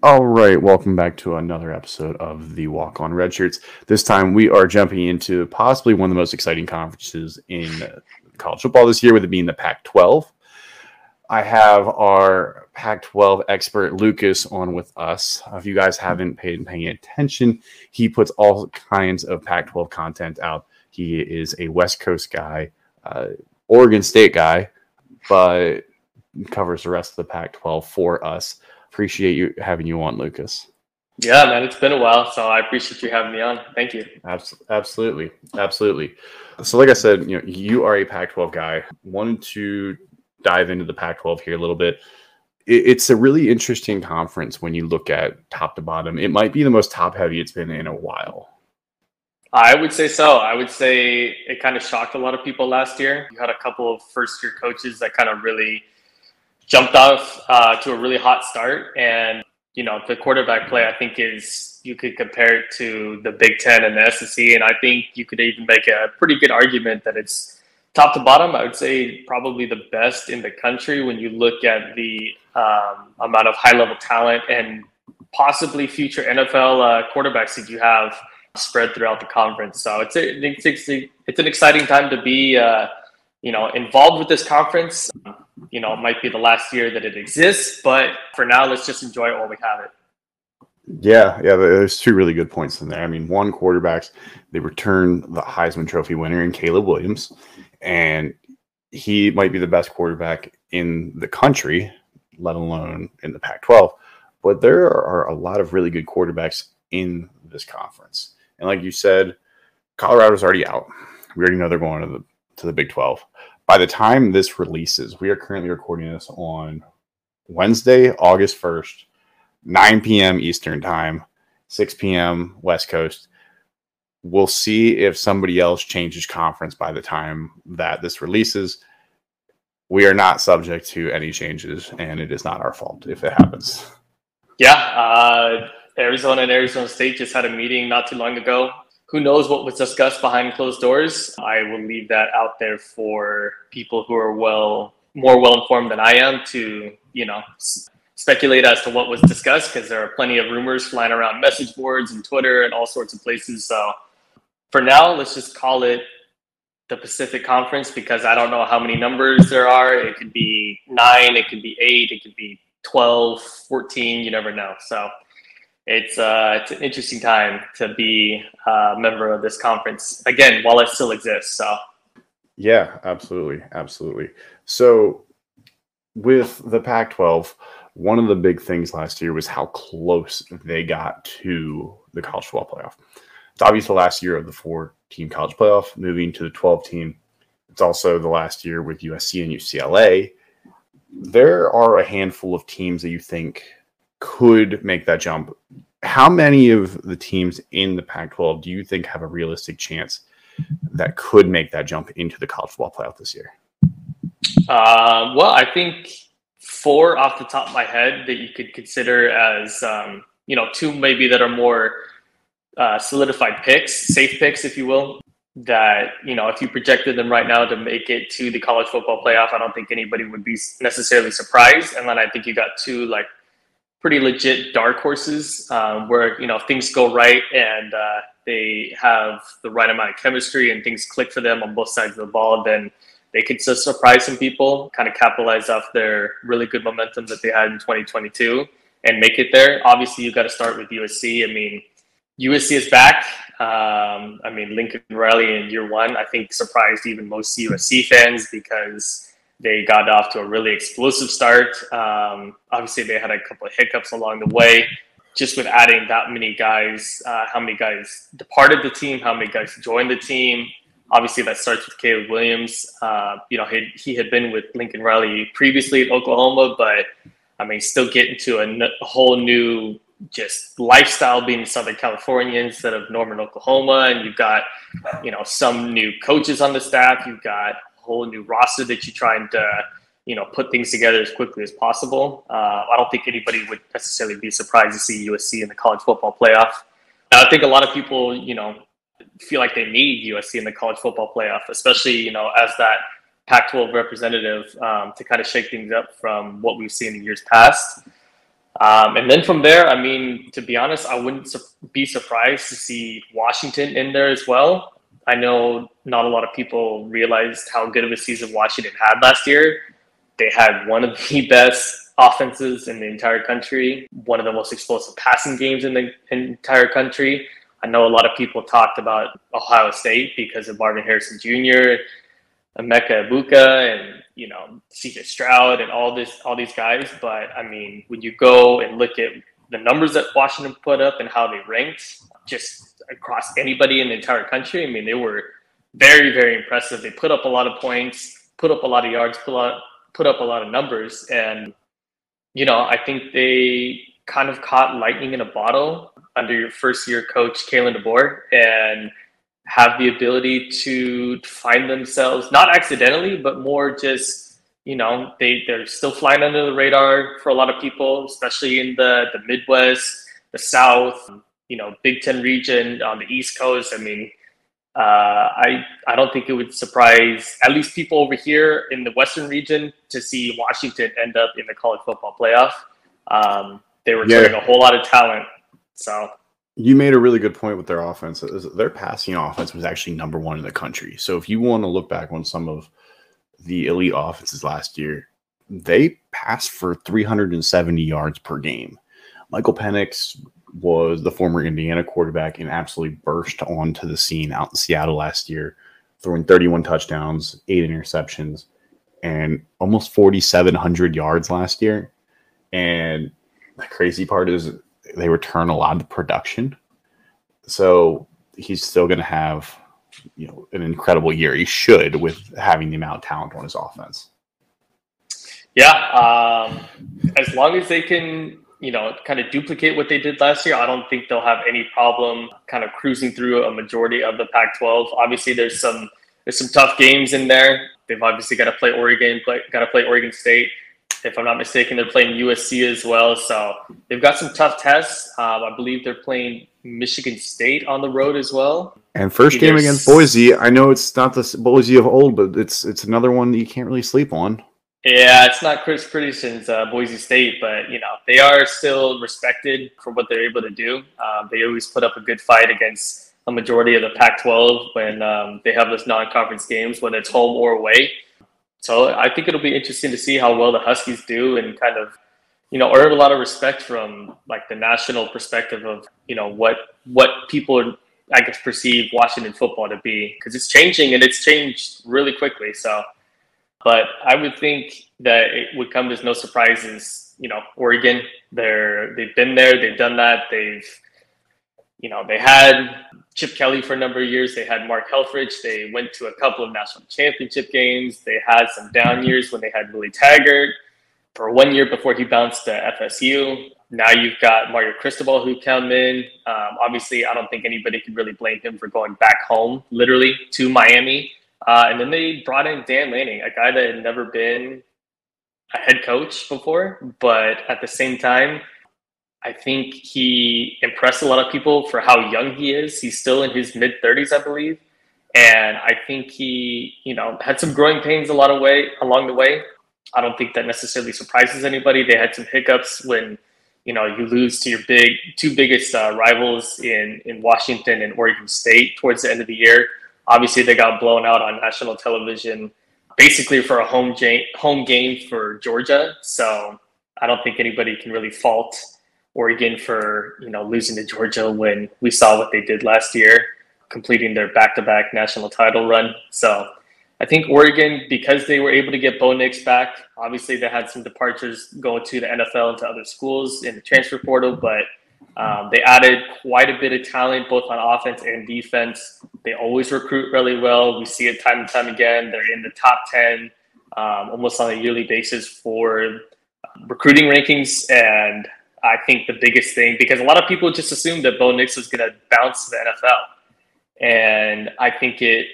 All right, welcome back to another episode of the Walk On Red Shirts. This time we are jumping into possibly one of the most exciting conferences in college football this year, with it being the Pac 12. I have our Pac 12 expert Lucas on with us. If you guys haven't paid paying attention, he puts all kinds of Pac 12 content out. He is a West Coast guy, uh, Oregon State guy, but covers the rest of the Pac 12 for us appreciate you having you on, Lucas. Yeah, man, it's been a while, so I appreciate you having me on. Thank you. Absolutely, absolutely. So, like I said, you know, you are a Pac-12 guy. Wanted to dive into the Pac-12 here a little bit. It's a really interesting conference when you look at top to bottom. It might be the most top-heavy it's been in a while. I would say so. I would say it kind of shocked a lot of people last year. You had a couple of first-year coaches that kind of really jumped off uh, to a really hot start. And, you know, the quarterback play, I think, is you could compare it to the Big Ten and the SEC. And I think you could even make a pretty good argument that it's top to bottom. I would say probably the best in the country when you look at the um, amount of high level talent and possibly future NFL uh, quarterbacks that you have spread throughout the conference. So it's a, it's, it's an exciting time to be, uh, you know, involved with this conference you know, it might be the last year that it exists, but for now, let's just enjoy it while we have it. Yeah, yeah, there's two really good points in there. I mean, one quarterbacks they return the Heisman Trophy winner in Caleb Williams, and he might be the best quarterback in the country, let alone in the Pac-12. But there are a lot of really good quarterbacks in this conference, and like you said, Colorado's already out. We already know they're going to the to the Big 12 by the time this releases, we are currently recording this on Wednesday, August 1st, 9 p.m. Eastern Time, 6 p.m. West Coast. We'll see if somebody else changes conference by the time that this releases. We are not subject to any changes, and it is not our fault if it happens. Yeah, uh, Arizona and Arizona State just had a meeting not too long ago who knows what was discussed behind closed doors? I will leave that out there for people who are well more well informed than I am to you know s- speculate as to what was discussed because there are plenty of rumors flying around message boards and Twitter and all sorts of places. So for now, let's just call it the Pacific Conference because I don't know how many numbers there are. It could be nine, it could be eight, it could be 12, 14, you never know. So it's uh, it's an interesting time to be a member of this conference again while it still exists. So, yeah, absolutely, absolutely. So, with the Pac-12, one of the big things last year was how close they got to the college football playoff. It's obviously the last year of the four-team college playoff, moving to the 12-team. It's also the last year with USC and UCLA. There are a handful of teams that you think could make that jump. How many of the teams in the Pac 12 do you think have a realistic chance that could make that jump into the college football playoff this year? Uh, well, I think four off the top of my head that you could consider as, um, you know, two maybe that are more uh, solidified picks, safe picks, if you will. That, you know, if you projected them right now to make it to the college football playoff, I don't think anybody would be necessarily surprised. And then I think you got two like pretty legit dark horses um, where you know things go right and uh, they have the right amount of chemistry and things click for them on both sides of the ball, then they could just surprise some people, kind of capitalize off their really good momentum that they had in 2022 and make it there. Obviously, you got to start with USC. I mean, USC is back. Um, I mean, Lincoln Riley in year one, I think surprised even most USC fans because they got off to a really explosive start. Um, obviously, they had a couple of hiccups along the way. Just with adding that many guys, uh, how many guys departed the team, how many guys joined the team. Obviously, that starts with Caleb Williams. Uh, you know, he, he had been with Lincoln Riley previously at Oklahoma, but I mean, still getting to a, a whole new just lifestyle being in Southern California instead of Norman, Oklahoma. And you've got, you know, some new coaches on the staff. You've got whole new roster that you're trying to you know put things together as quickly as possible. Uh, I don't think anybody would necessarily be surprised to see USC in the college football playoff. I think a lot of people you know feel like they need USC in the college football playoff, especially you know as that Pac-12 representative um, to kind of shake things up from what we've seen in years past. Um, and then from there, I mean, to be honest, I wouldn't su- be surprised to see Washington in there as well. I know not a lot of people realized how good of a season Washington had last year. They had one of the best offenses in the entire country, one of the most explosive passing games in the entire country. I know a lot of people talked about Ohio State because of Marvin Harrison Jr., Emeka Egbuka, and you know CJ Stroud and all this all these guys. But I mean, when you go and look at the numbers that Washington put up and how they ranked, just across anybody in the entire country, I mean, they were very very impressive. They put up a lot of points, put up a lot of yards, put up put up a lot of numbers, and you know I think they kind of caught lightning in a bottle under your first year coach Kalen DeBoer and have the ability to find themselves not accidentally but more just you know they they're still flying under the radar for a lot of people especially in the the midwest the south you know big 10 region on the east coast i mean uh, I I don't think it would surprise at least people over here in the Western region to see Washington end up in the college football playoff. Um, they were yeah. a whole lot of talent. So you made a really good point with their offense. Their passing offense was actually number one in the country. So if you want to look back on some of the elite offenses last year, they passed for 370 yards per game. Michael Penix was the former Indiana quarterback and absolutely burst onto the scene out in Seattle last year, throwing 31 touchdowns, eight interceptions, and almost 4,700 yards last year. And the crazy part is they return a lot of the production. So he's still going to have, you know, an incredible year. He should with having the amount of talent on his offense. Yeah, um, as long as they can, you know, kind of duplicate what they did last year, I don't think they'll have any problem kind of cruising through a majority of the Pac-12. Obviously, there's some there's some tough games in there. They've obviously got to play Oregon, play, got to play Oregon State if I'm not mistaken, they're playing USC as well. So they've got some tough tests. Um, I believe they're playing Michigan State on the road as well. And first game against Boise, I know it's not the Boise of old, but it's it's another one that you can't really sleep on. Yeah, it's not Chris Petersen's uh, Boise State, but you know they are still respected for what they're able to do. Um, they always put up a good fight against a majority of the Pac-12 when um, they have those non-conference games, whether it's home or away. So I think it'll be interesting to see how well the Huskies do and kind of, you know, earn a lot of respect from like the national perspective of, you know, what what people I guess perceive Washington football to be because it's changing and it's changed really quickly. So, but I would think that it would come as no surprises. You know, Oregon, they're they've been there, they've done that, they've you know, they had Chip Kelly for a number of years. They had Mark Helfrich. They went to a couple of national championship games. They had some down years when they had Willie Taggart for one year before he bounced to FSU. Now you've got Mario Cristobal who come in. Um, obviously, I don't think anybody can really blame him for going back home, literally to Miami. Uh, and then they brought in Dan Lanning, a guy that had never been a head coach before, but at the same time, I think he impressed a lot of people for how young he is. He's still in his mid 30s, I believe. And I think he, you know, had some growing pains a lot of way along the way. I don't think that necessarily surprises anybody. They had some hiccups when, you know, you lose to your big two biggest uh, rivals in in Washington and Oregon State towards the end of the year. Obviously, they got blown out on national television, basically for a home game home game for Georgia. So I don't think anybody can really fault Oregon for you know losing to Georgia when we saw what they did last year, completing their back-to-back national title run. So I think Oregon, because they were able to get Bo Nix back, obviously they had some departures going to the NFL and to other schools in the transfer portal, but um, they added quite a bit of talent both on offense and defense. They always recruit really well. We see it time and time again. They're in the top 10 um, almost on a yearly basis for recruiting rankings. And I think the biggest thing because a lot of people just assumed that Bo Nix was going to bounce to the NFL, and I think it.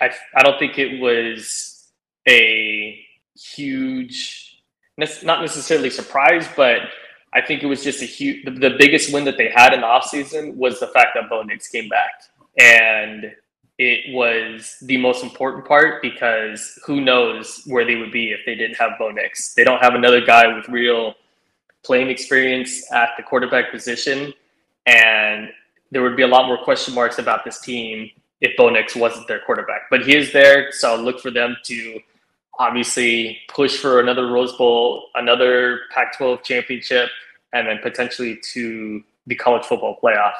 I I don't think it was a huge, not necessarily surprise, but I think it was just a huge. The, the biggest win that they had in the offseason was the fact that Bo Nix came back, and it was the most important part because who knows where they would be if they didn't have Bo Nix. They don't have another guy with real playing experience at the quarterback position, and there would be a lot more question marks about this team if Bo Nix wasn't their quarterback. But he is there, so look for them to obviously push for another Rose Bowl, another Pac 12 championship, and then potentially to the college football playoff.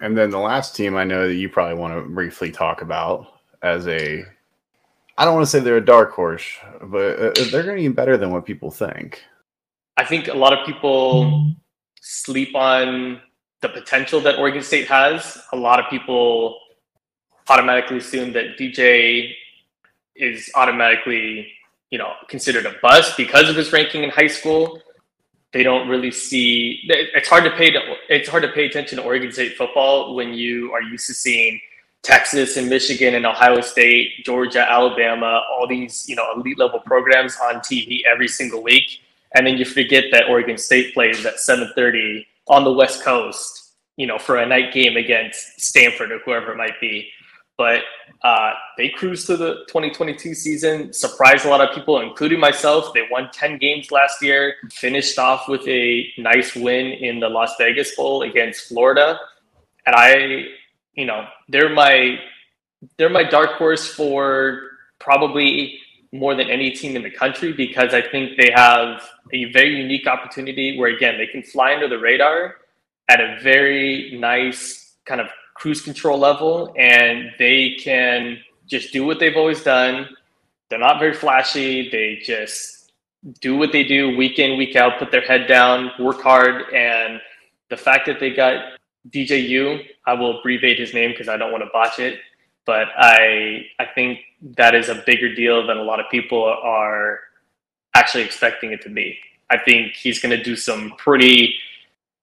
And then the last team I know that you probably want to briefly talk about as a, I don't want to say they're a dark horse, but uh, they're going to be better than what people think. I think a lot of people sleep on the potential that Oregon State has. A lot of people automatically assume that DJ is automatically, you know, considered a bust because of his ranking in high school. They don't really see. It's hard to pay. To, it's hard to pay attention to Oregon State football when you are used to seeing Texas and Michigan and Ohio State, Georgia, Alabama, all these you know elite level programs on TV every single week, and then you forget that Oregon State plays at 7:30 on the West Coast, you know, for a night game against Stanford or whoever it might be but uh, they cruised to the 2022 season, surprised a lot of people, including myself. They won 10 games last year, finished off with a nice win in the Las Vegas Bowl against Florida. And I, you know, they're my they're my dark horse for probably more than any team in the country because I think they have a very unique opportunity where again they can fly under the radar at a very nice kind of cruise control level and they can just do what they've always done. They're not very flashy. They just do what they do week in, week out, put their head down, work hard. And the fact that they got DJU, I will abbreviate his name because I don't want to botch it. But I I think that is a bigger deal than a lot of people are actually expecting it to be. I think he's going to do some pretty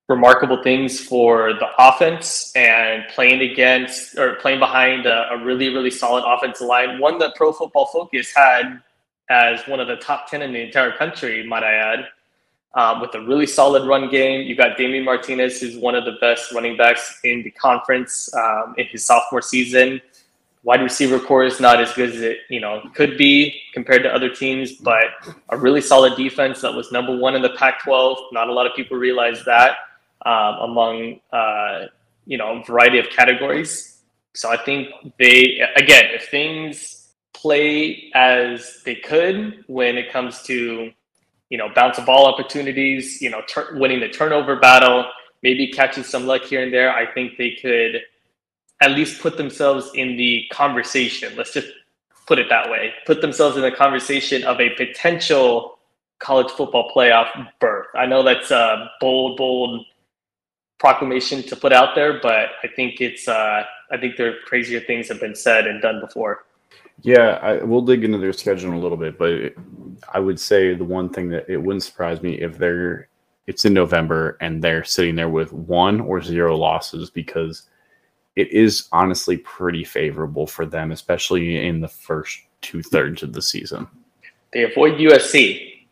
remarkable things for the offense and playing against or playing behind a, a, really, really solid offensive line. One that Pro Football Focus had as one of the top 10 in the entire country, might I add, um, with a really solid run game. You got Damien Martinez, who's one of the best running backs in the conference um, in his sophomore season. Wide receiver corps is not as good as it you know could be compared to other teams, but a really solid defense that was number one in the Pac-12. Not a lot of people realize that um, among uh, you know a variety of categories. So I think they again, if things play as they could when it comes to you know bounce a ball opportunities, you know tur- winning the turnover battle, maybe catching some luck here and there, I think they could at least put themselves in the conversation. Let's just put it that way. Put themselves in the conversation of a potential college football playoff berth. I know that's a bold, bold proclamation to put out there, but I think it's uh, I think there crazier things have been said and done before. Yeah, I, we'll dig into their schedule in a little bit, but I would say the one thing that it wouldn't surprise me if they're it's in November and they're sitting there with one or zero losses because it is honestly pretty favorable for them, especially in the first two thirds of the season. They avoid USC.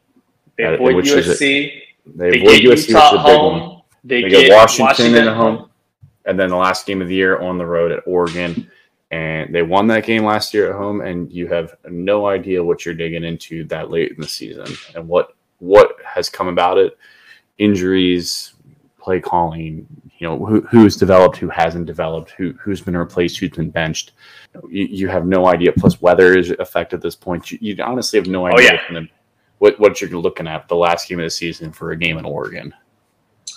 They avoid USC. They, they avoid USC, Utah home. They, they get, get Washington, Washington at home, and then the last game of the year on the road at Oregon. And they won that game last year at home, and you have no idea what you're digging into that late in the season and what what has come about it. Injuries, play calling, you know, who, who's developed, who hasn't developed, who who's been replaced, who's been benched. You, you have no idea. Plus, weather is affected at this point. You, you honestly have no oh, idea oh, yeah. what, what you're looking at the last game of the season for a game in Oregon.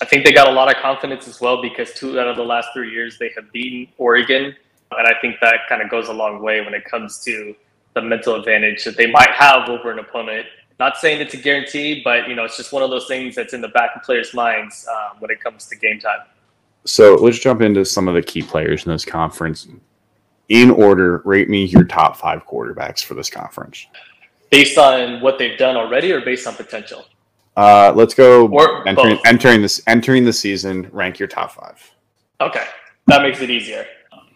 I think they got a lot of confidence as well because two out of the last three years they have beaten Oregon. And I think that kind of goes a long way when it comes to the mental advantage that they might have over an opponent. Not saying it's a guarantee, but you know, it's just one of those things that's in the back of players' minds um, when it comes to game time. So let's jump into some of the key players in this conference. In order, rate me your top five quarterbacks for this conference. Based on what they've done already, or based on potential? Uh, let's go or entering, entering this entering the season. Rank your top five. Okay, that makes it easier.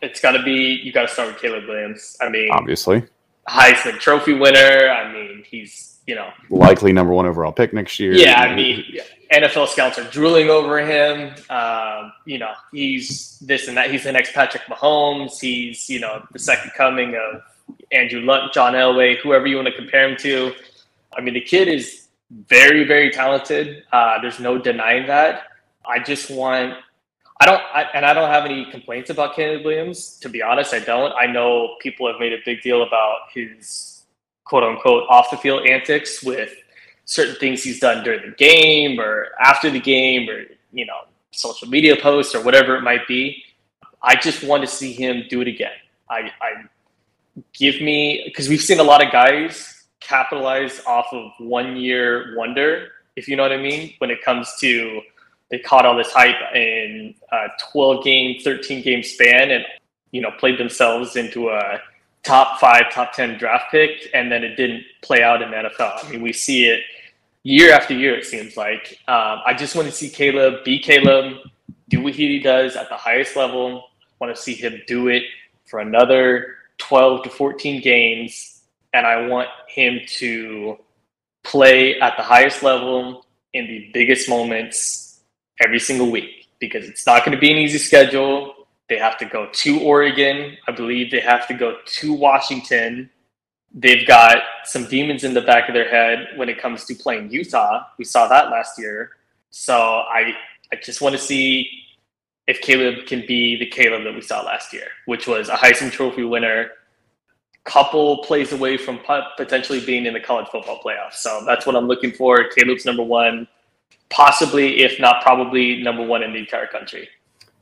It's got to be you got to start with Caleb Williams. I mean, obviously, Heisman Trophy winner. I mean, he's you know likely number one overall pick next year. Yeah, I mean, NFL scouts are drooling over him. Um, you know, he's this and that. He's the next Patrick Mahomes. He's you know the second coming of Andrew Luck, John Elway, whoever you want to compare him to. I mean, the kid is very, very talented. Uh, there's no denying that. I just want, I don't, I, and I don't have any complaints about Caleb Williams. To be honest, I don't. I know people have made a big deal about his quote unquote off the field antics with certain things he's done during the game or after the game or, you know, social media posts or whatever it might be. I just want to see him do it again. I, I give me because we've seen a lot of guys capitalize off of one year wonder, if you know what I mean, when it comes to they caught all this hype in a 12 game, 13 game span and you know played themselves into a top five, top 10 draft pick, and then it didn't play out in the NFL. I mean, we see it year after year, it seems like. Um, I just want to see Caleb be Caleb, do what he does at the highest level. want to see him do it for another 12 to 14 games. And I want him to play at the highest level in the biggest moments every single week because it's not going to be an easy schedule. They have to go to Oregon. I believe they have to go to Washington they've got some demons in the back of their head when it comes to playing Utah. We saw that last year. So I I just want to see if Caleb can be the Caleb that we saw last year, which was a Heisman Trophy winner, couple plays away from potentially being in the college football playoffs. So that's what I'm looking for. Caleb's number one, possibly, if not probably, number one in the entire country.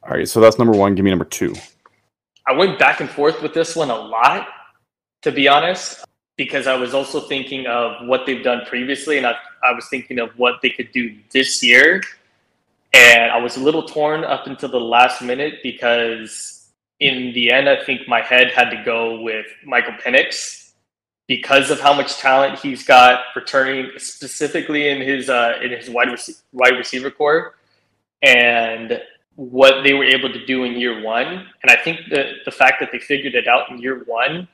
All right, so that's number one. Give me number two. I went back and forth with this one a lot to be honest, because I was also thinking of what they've done previously, and I, I was thinking of what they could do this year. And I was a little torn up until the last minute because, in the end, I think my head had to go with Michael Penix because of how much talent he's got returning, specifically in his uh, in his wide rec- wide receiver corps, and what they were able to do in year one. And I think the the fact that they figured it out in year one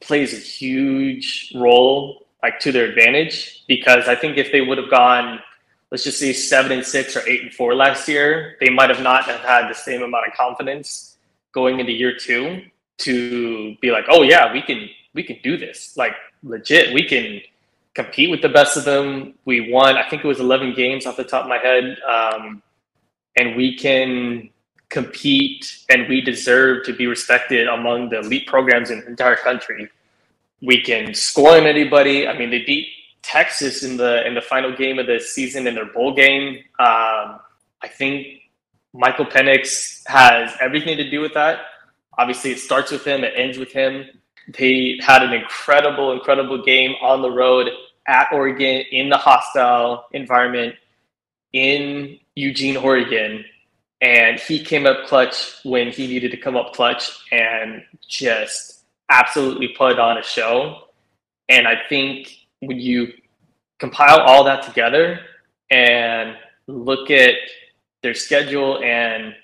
plays a huge role like to their advantage because I think if they would have gone, let's just say seven and six or eight and four last year, they might have not have had the same amount of confidence going into year two to be like, oh yeah, we can we can do this. Like legit, we can compete with the best of them. We won, I think it was 11 games off the top of my head, um, and we can compete and we deserve to be respected among the elite programs in the entire country. We can score on anybody. I mean, they beat Texas in the in the final game of the season in their bowl game. Um, I think Michael Penix has everything to do with that. Obviously, it starts with him, it ends with him. They had an incredible, incredible game on the road at Oregon in the hostile environment in Eugene, Oregon and he came up clutch when he needed to come up clutch and just absolutely put on a show. And I think when you compile all that together and look at their schedule and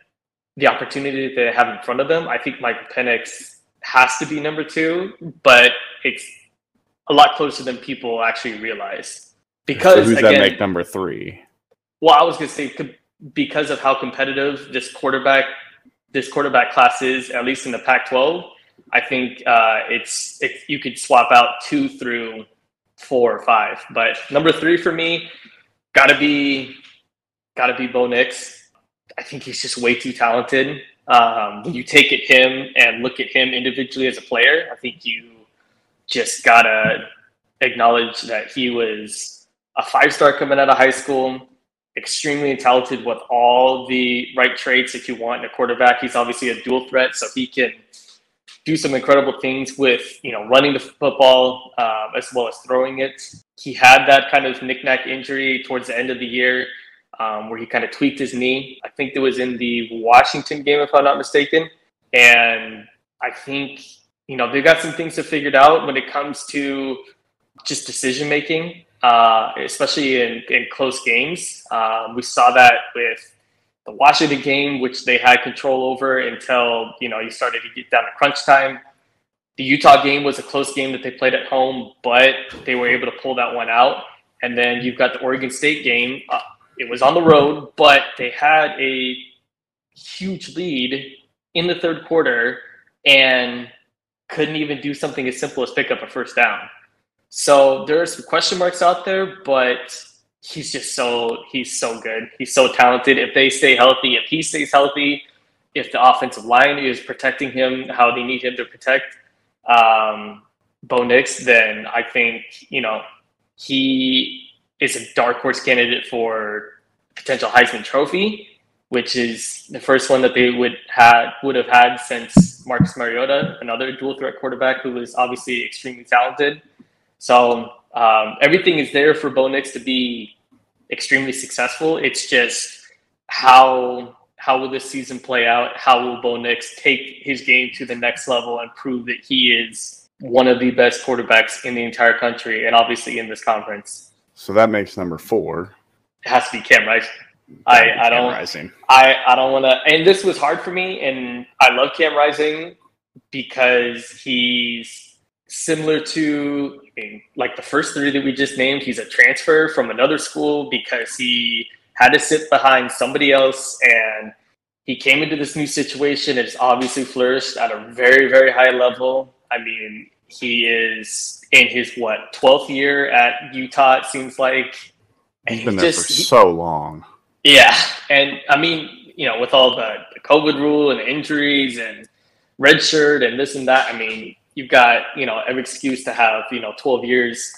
the opportunity that they have in front of them, I think Michael Penix has to be number two, but it's a lot closer than people actually realize. Because so who's again, that make number three? Well, I was gonna say because of how competitive this quarterback this quarterback class is, at least in the Pac-12, I think uh, it's it, you could swap out two through four or five. But number three for me, gotta be gotta be Bo Nix. I think he's just way too talented. Um, when you take at him and look at him individually as a player, I think you just gotta acknowledge that he was a five star coming out of high school extremely talented with all the right traits if you want in a quarterback. He's obviously a dual threat, so he can do some incredible things with you know running the football um, as well as throwing it. He had that kind of knickknack injury towards the end of the year um, where he kind of tweaked his knee. I think it was in the Washington game, if I'm not mistaken. And I think you know they've got some things to figured out when it comes to just decision making uh, especially in, in close games. Um, we saw that with the Washington game, which they had control over until you know you started to get down to crunch time. The Utah game was a close game that they played at home, but they were able to pull that one out. And then you've got the Oregon State game. Uh, it was on the road, but they had a huge lead in the third quarter and couldn't even do something as simple as pick up a first down. So there are some question marks out there, but he's just so he's so good. He's so talented. If they stay healthy, if he stays healthy, if the offensive line is protecting him how they need him to protect um, Bo Nix, then I think you know he is a dark horse candidate for potential Heisman Trophy, which is the first one that they would had would have had since Marcus Mariota, another dual threat quarterback who was obviously extremely talented. So um, everything is there for Bo Nix to be extremely successful. It's just how how will this season play out? How will Bo Nix take his game to the next level and prove that he is one of the best quarterbacks in the entire country and obviously in this conference? So that makes number four. It has to be Cam Rising. I, I don't Rising. I, I don't want to and this was hard for me and I love Cam Rising because he's similar to I mean, like the first three that we just named he's a transfer from another school because he had to sit behind somebody else and he came into this new situation and it's obviously flourished at a very very high level i mean he is in his what 12th year at utah it seems like and he's been there just, for so long yeah and i mean you know with all the, the covid rule and injuries and red shirt and this and that i mean you've got you know every excuse to have you know 12 years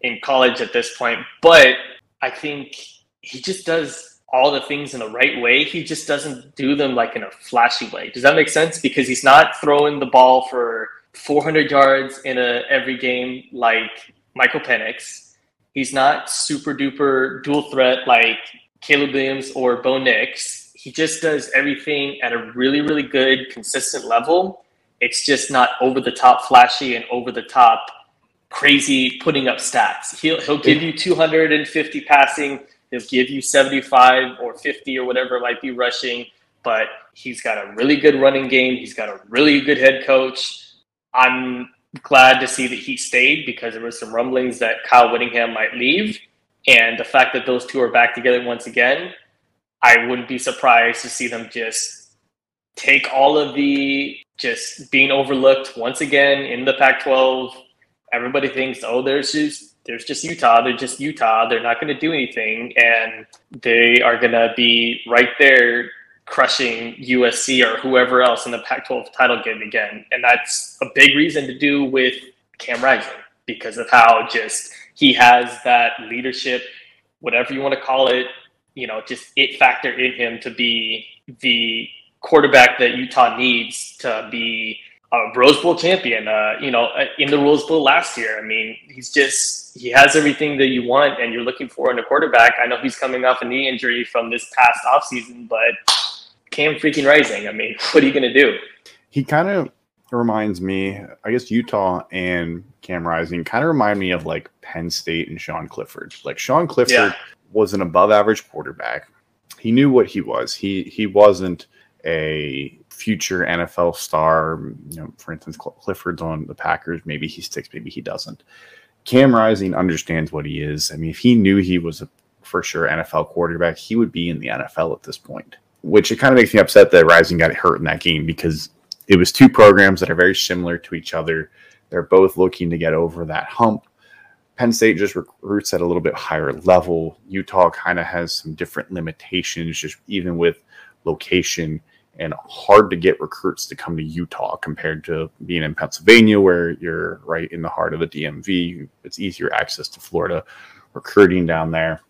in college at this point but i think he just does all the things in the right way. He just doesn't do them like in a flashy way. Does that make sense? Because he's not throwing the ball for 400 yards in a every game like Michael Penix. He's not super duper dual threat like Caleb Williams or Bo Nix. He just does everything at a really, really good, consistent level. It's just not over the top flashy and over the top crazy putting up stats. He'll he'll give you 250 passing He'll give you 75 or 50 or whatever it might be rushing, but he's got a really good running game. He's got a really good head coach. I'm glad to see that he stayed because there was some rumblings that Kyle Whittingham might leave. And the fact that those two are back together once again, I wouldn't be surprised to see them just take all of the just being overlooked once again in the Pac 12. Everybody thinks, oh, there's just there's just Utah. They're just Utah. They're not going to do anything, and they are going to be right there crushing USC or whoever else in the Pac-12 title game again. And that's a big reason to do with Cam Rising because of how just he has that leadership, whatever you want to call it, you know, just it factor in him to be the quarterback that Utah needs to be a Rose Bowl champion, uh, you know, uh, in the Rose Bowl last year. I mean, he's just, he has everything that you want and you're looking for in a quarterback. I know he's coming off a knee injury from this past offseason, but Cam freaking Rising. I mean, what are you going to do? He kind of reminds me, I guess Utah and Cam Rising kind of remind me of like Penn State and Sean Clifford. Like Sean Clifford yeah. was an above average quarterback. He knew what he was. He he wasn't a future NFL star. You know, for instance, Clifford's on the Packers. Maybe he sticks, maybe he doesn't. Cam Rising understands what he is. I mean, if he knew he was a for sure NFL quarterback, he would be in the NFL at this point. Which it kind of makes me upset that Rising got hurt in that game because it was two programs that are very similar to each other. They're both looking to get over that hump. Penn State just recruits at a little bit higher level. Utah kind of has some different limitations, just even with location and hard to get recruits to come to Utah compared to being in Pennsylvania, where you're right in the heart of the DMV. It's easier access to Florida recruiting down there.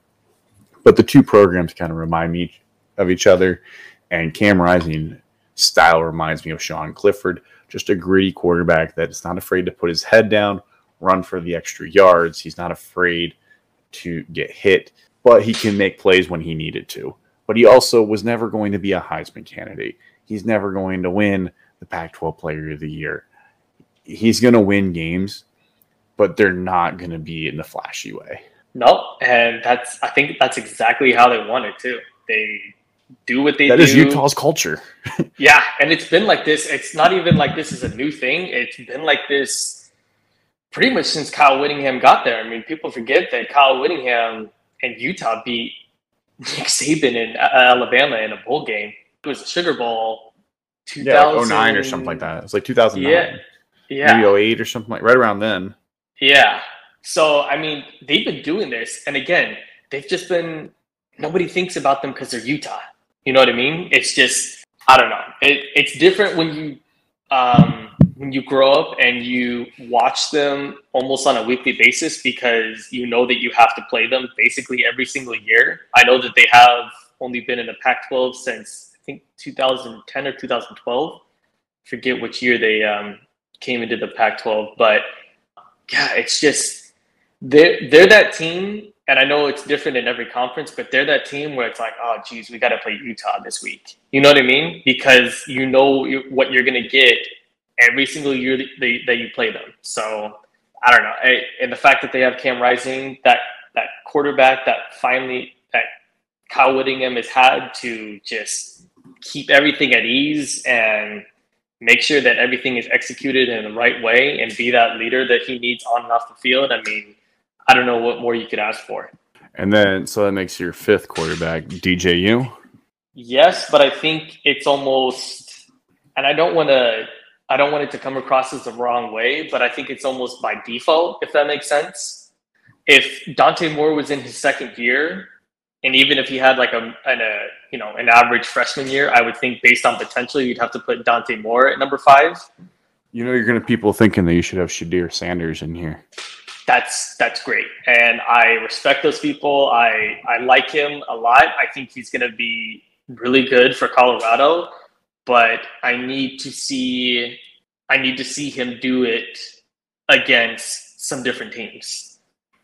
But the two programs kind of remind me of each other, and Cam Rising style reminds me of Sean Clifford, just a gritty quarterback that is not afraid to put his head down, run for the extra yards. He's not afraid to get hit, but he can make plays when he needed to but he also was never going to be a Heisman candidate. He's never going to win the Pac 12 Player of the Year. He's going to win games, but they're not going to be in the flashy way. No, and that's I think that's exactly how they want it too. They do what they that do. That is Utah's culture. yeah, and it's been like this. It's not even like this is a new thing. It's been like this pretty much since Kyle Whittingham got there. I mean, people forget that Kyle Whittingham and Utah beat Nick Saban in uh, Alabama in a bowl game. It was a Sugar Bowl. 2000... Yeah, like 09 or something like that. It was like 2009. Yeah. Yeah. Maybe 08 or something like right around then. Yeah. So, I mean, they've been doing this. And again, they've just been nobody thinks about them because they're Utah. You know what I mean? It's just I don't know. It, it's different when you um, when you grow up and you watch them almost on a weekly basis because you know that you have to play them basically every single year. I know that they have only been in the Pac-12 since I think 2010 or 2012. Forget which year they um, came into the Pac-12, but yeah, it's just they're they're that team and I know it's different in every conference, but they're that team where it's like, oh, geez, we got to play Utah this week. You know what I mean? Because you know what you're going to get every single year that, you play them. So I don't know. And the fact that they have Cam Rising, that that quarterback that finally that Kyle Whittingham has had to just keep everything at ease and make sure that everything is executed in the right way and be that leader that he needs on and off the field. I mean I don't know what more you could ask for. And then, so that makes your fifth quarterback, DJU. Yes, but I think it's almost, and I don't want to, I don't want it to come across as the wrong way, but I think it's almost by default, if that makes sense. If Dante Moore was in his second year, and even if he had like a, an, a you know an average freshman year, I would think based on potential, you'd have to put Dante Moore at number five. You know, you're going to people thinking that you should have Shedeur Sanders in here that's that's great. And i respect those people. I i like him a lot. I think he's going to be really good for colorado but i need to see i need to see him do it against some different teams.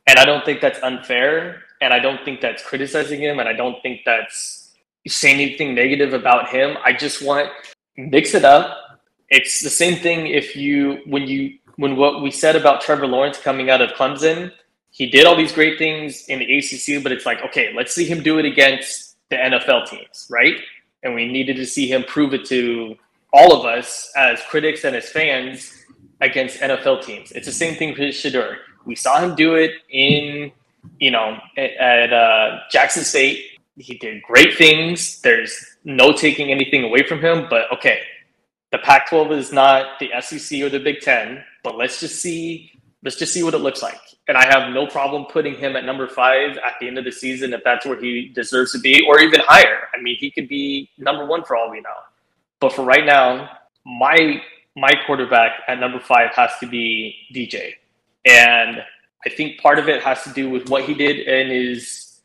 And i don't think that's unfair and i don't think that's criticizing him and i don't think that's saying anything negative about him. I just want mix it up. It's the same thing if you when you when what we said about Trevor Lawrence coming out of Clemson, he did all these great things in the ACC, but it's like, okay, let's see him do it against the NFL teams, right? And we needed to see him prove it to all of us as critics and as fans against NFL teams. It's the same thing for Shedeur. We saw him do it in, you know, at, uh, Jackson State. He did great things. There's no taking anything away from him, but okay, the Pac-12 is not the SEC or the Big Ten, but let's just see let's just see what it looks like. And I have no problem putting him at number five at the end of the season if that's where he deserves to be, or even higher. I mean, he could be number one for all we know. But for right now, my my quarterback at number five has to be DJ, and I think part of it has to do with what he did in his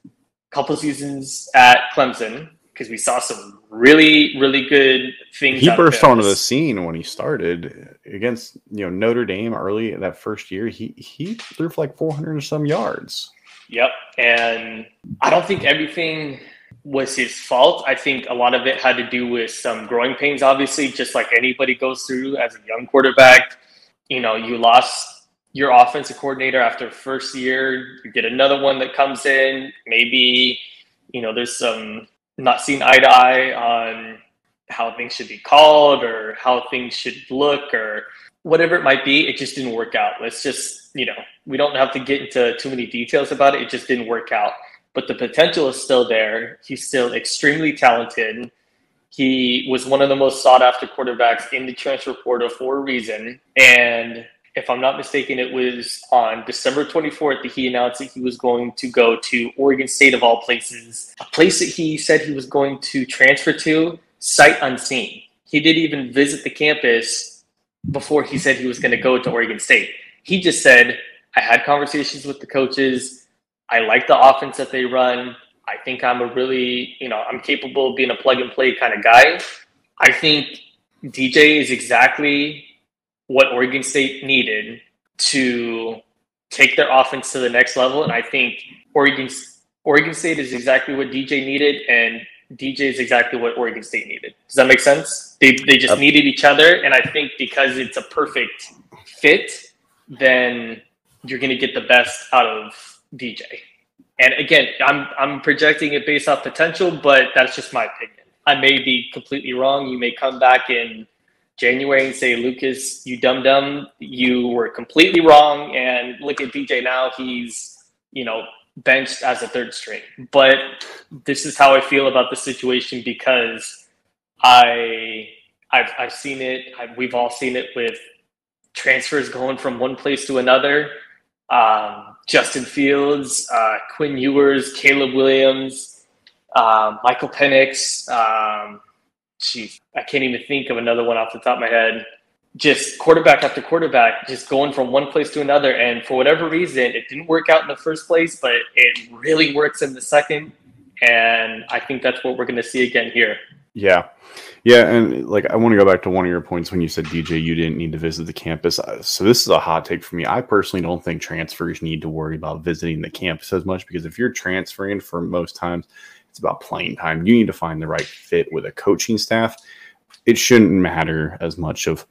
couple seasons at Clemson because we saw some really, really good things. He burst onto the scene when he started against you know Notre Dame early that first year. He he threw for like 400 and some yards. Yep, and I don't think everything was his fault. I think a lot of it had to do with some growing pains, obviously, just like anybody goes through as a young quarterback. You know, you lost your offensive coordinator after first year. You get another one that comes in. Maybe you know there's some not seeing eye to eye on how things should be called or how things should look or whatever it might be. It just didn't work out. Let's just, you know, we don't have to get into too many details about it. It just didn't work out. But the potential is still there. He's still extremely talented. He was one of the most sought after quarterbacks in the transfer portal for a reason. And if I'm not mistaken, it was on December 24th that he announced that he was going to go to Oregon State of all places, a place that he said he was going to transfer to sight unseen. He didn't even visit the campus before he said he was going to go to Oregon State. He just said, I had conversations with the coaches. I like the offense that they run. I think I'm a really, you know, I'm capable of being a plug and play kind of guy. I think DJ is exactly what Oregon State needed to take their offense to the next level. And I think Oregon Oregon State is exactly what DJ needed, and DJ is exactly what Oregon State needed. Does that make sense? They they just needed each other, and I think because it's a perfect fit, then you're going to get the best out of DJ. And again, I'm I'm projecting it based off potential, but that's just my opinion. I may be completely wrong. You may come back in January and say, Lucas, you dum dum, you were completely wrong. And look at DJ now; he's you know benched as a third string. But this is how I feel about the situation because I I've I've seen it. I've, we've all seen it with transfers going from one place to another. um, Justin Fields, uh, Quinn Ewers, Caleb Williams, um, Michael Penix. Um, geez, I can't even think of another one off the top of my head. Just quarterback after quarterback, just going from one place to another. And for whatever reason, it didn't work out in the first place, but it really works in the second. And I think that's what we're going to see again here. Yeah. Yeah, and like I want to go back to one of your points when you said DJ, you didn't need to visit the campus. Uh, so this is a hot take for me. I personally don't think transfers need to worry about visiting the campus as much because if you're transferring for most times, it's about playing time. You need to find the right fit with a coaching staff. It shouldn't matter as much of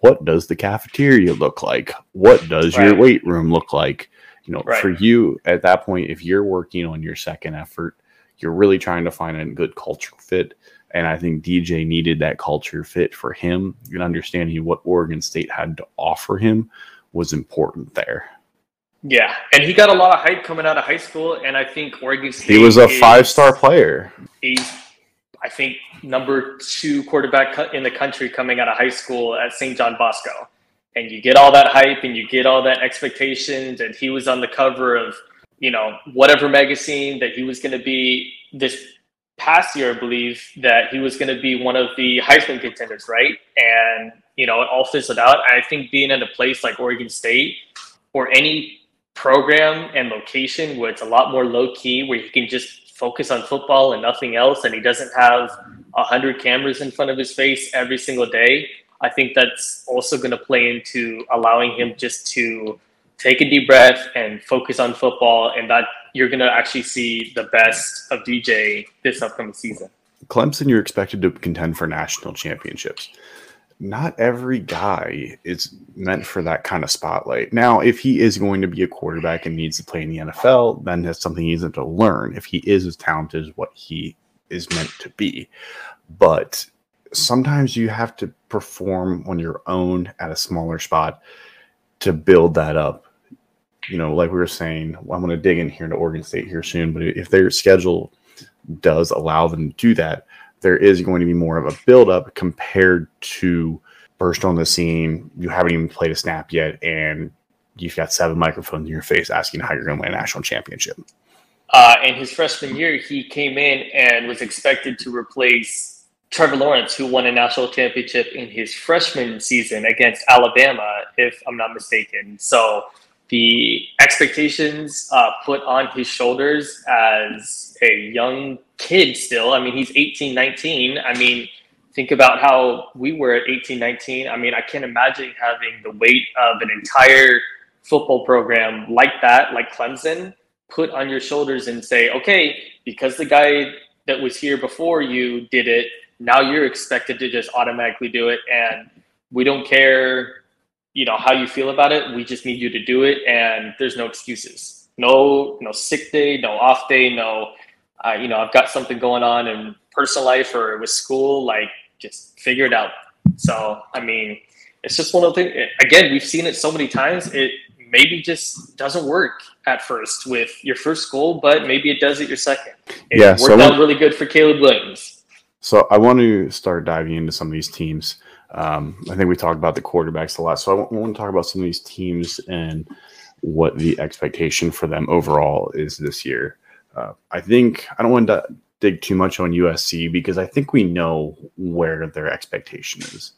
what does the cafeteria look like? What does right. your weight room look like? You know, right. for you at that point, if you're working on your second effort, you're really trying to find a good culture fit and I think DJ needed that culture fit for him and understanding what Oregon State had to offer him was important there. Yeah, and he got a lot of hype coming out of high school, and I think Oregon State. He was a five-star player. He's, I think, number two quarterback in the country coming out of high school at St. John Bosco, and you get all that hype and you get all that expectations, and he was on the cover of, you know, whatever magazine that he was going to be this past year, I believe that he was going to be one of the Heisman contenders, right? And you know, it all fizzled out. I think being in a place like Oregon State or any program and location where it's a lot more low key, where you can just focus on football and nothing else, and he doesn't have a hundred cameras in front of his face every single day. I think that's also going to play into allowing him just to take a deep breath and focus on football, and that you're going to actually see the best of DJ this upcoming season. Clemson, you're expected to contend for national championships. Not every guy is meant for that kind of spotlight. Now, if he is going to be a quarterback and needs to play in the NFL, then that's something he's going to learn. If he is as talented as what he is meant to be, but sometimes you have to perform on your own at a smaller spot to build that up you know, like we were saying, I'm going to dig in here into Oregon State here soon, but if their schedule does allow them to do that, there is going to be more of a buildup compared to burst on the scene. You haven't even played a snap yet, and you've got seven microphones in your face asking how you're going to win a national championship. Uh, in his freshman year, he came in and was expected to replace Trevor Lawrence, who won a national championship in his freshman season against Alabama, if I'm not mistaken. So the expectations uh, put on his shoulders as a young kid still. I mean, he's 18, 19. I mean, think about how we were at 18, 19. I mean, I can't imagine having the weight of an entire football program like that, like Clemson, put on your shoulders and say, okay, because the guy that was here before you did it, now you're expected to just automatically do it. And we don't care you know how you feel about it. We just need you to do it and there's no excuses. No no sick day no off day no uh, you know i've got something going on in personal life or with school like just figure it out. So i mean it's just one of the things again we've seen it so many times it maybe just doesn't work at first with your first goal but maybe it does at your second. It yeah, worked so out really good for caleb williams. So i want to start diving into some of these teams um, I think we talked about the quarterbacks a lot, so I want, I want to talk about some of these teams and what the expectation for them overall is this year. Uh, I think I don't want to dig too much on USC because I think we know where their expectation is.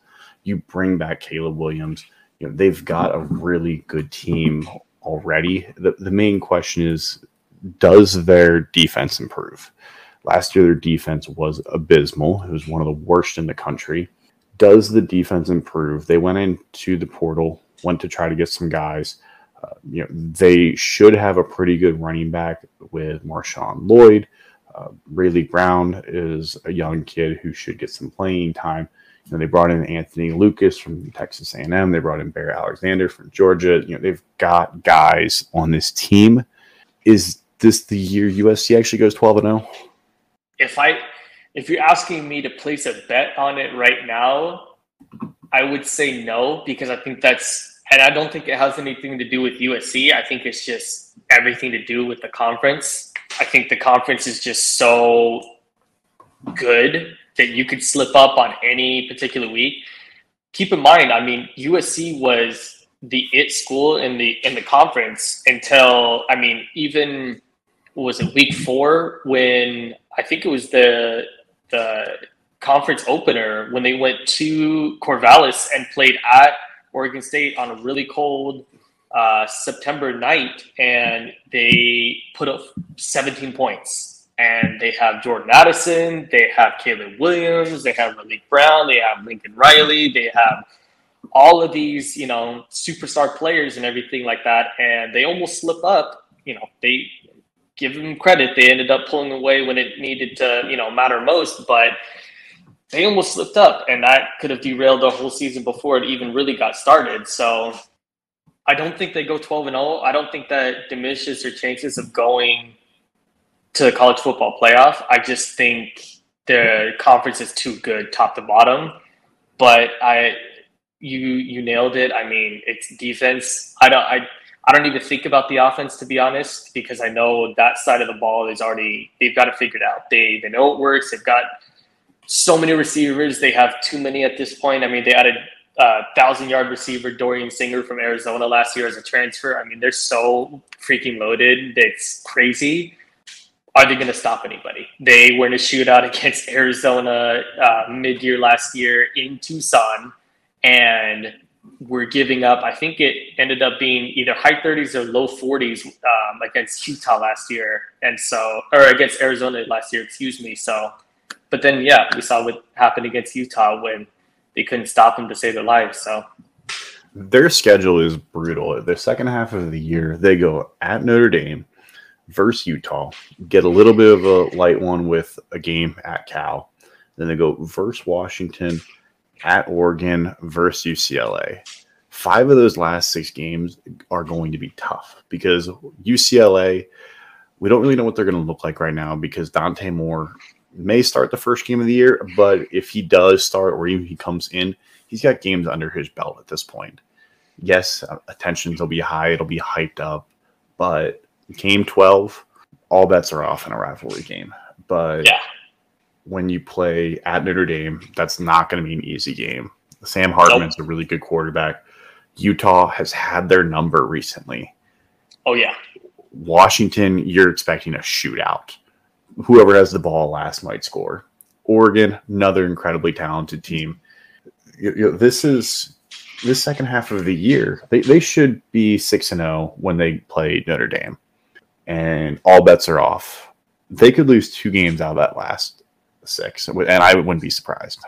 You bring back Caleb Williams, you know they've got a really good team already. The the main question is, does their defense improve? Last year, their defense was abysmal. It was one of the worst in the country does the defense improve? They went into the portal, went to try to get some guys. Uh, you know, they should have a pretty good running back with Marshawn Lloyd. Uh, Raleek Brown is a young kid who should get some playing time. You know, they brought in Anthony Lucas from Texas A&M. They brought in Bear Alexander from Georgia. You know, they've got guys on this team. Is this the year USC actually goes 12 and 0? If I if you're asking me to place a bet on it right now, I would say no because I think that's, and I don't think it has anything to do with USC. I think it's just everything to do with the conference. I think the conference is just so good that you could slip up on any particular week. Keep in mind, I mean, USC was the it school in the in the conference until I mean even was it week four when I think it was the the conference opener when they went to Corvallis and played at Oregon State on a really cold uh, September night, and they put up 17 points. And they have Jordan Addison, they have Caleb Williams, they have Malik Brown, they have Lincoln Riley, they have all of these, you know, superstar players and everything like that. And they almost slip up. You know, they give them credit. They ended up pulling away when it needed to, you know, matter most. But they almost slipped up, and that could have derailed the whole season before it even really got started. So I don't think they go 12 and 0. I don't think that diminishes their chances of going to the college football playoff. I just think the conference is too good top to bottom. But I you you nailed it. I mean, it's defense. I don't I I don't even think about the offense to be honest because I know that side of the ball is already they've got it figured out. They they know it works. They've got so many receivers. They have too many at this point. I mean, they added a thousand yard receiver Dorian Singer from Arizona last year as a transfer. I mean, they're so freaking loaded. It's crazy. Are they going to stop anybody? They were in a shootout against Arizona uh, mid year last year in Tucson and we're giving up. I think it ended up being either high 30s or low 40s um, against Utah last year. And so, or against Arizona last year, excuse me. So, but then yeah, we saw what happened against Utah when they couldn't stop them to save their lives. So their schedule is brutal. The second half of the year, they go at Notre Dame versus Utah, get a little bit of a light one with a game at Cal. Then they go versus Washington, at Oregon versus UCLA. Five of those last six games are going to be tough because UCLA, we don't really know what they're going to look like right now because Dante Moore may start the first game of the year, but if he does start or even he comes in, he's got games under his belt at this point. Yes, uh, attentions will be high, it'll be hyped up, but game 12, all bets are off in a rivalry game. But yeah. When you play at Notre Dame, that's not going to be an easy game. Sam Hartman's nope. a really good quarterback. Utah has had their number recently. Oh, yeah. Washington, you're expecting a shootout whoever has the ball last might score. Oregon, another incredibly talented team. You know, this is this second half of the year. They, they should be six and zero oh when they play Notre Dame, and all bets are off. They could lose two games out of that last six, and I wouldn't be surprised.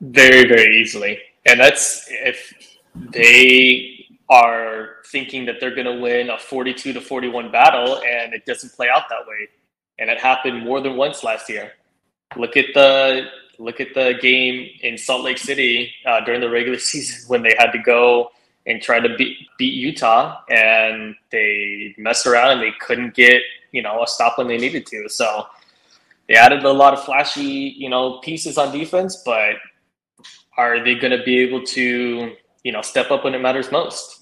Very very easily, and that's if they are thinking that they're going to win a 42 to 41 battle and it doesn't play out that way and it happened more than once last year. Look at the look at the game in Salt Lake City uh, during the regular season when they had to go and try to beat, beat Utah, and they messed around and they couldn't get you know a stop when they needed to. So they added a lot of flashy you know pieces on defense, but are they going to be able to you know step up when it matters most?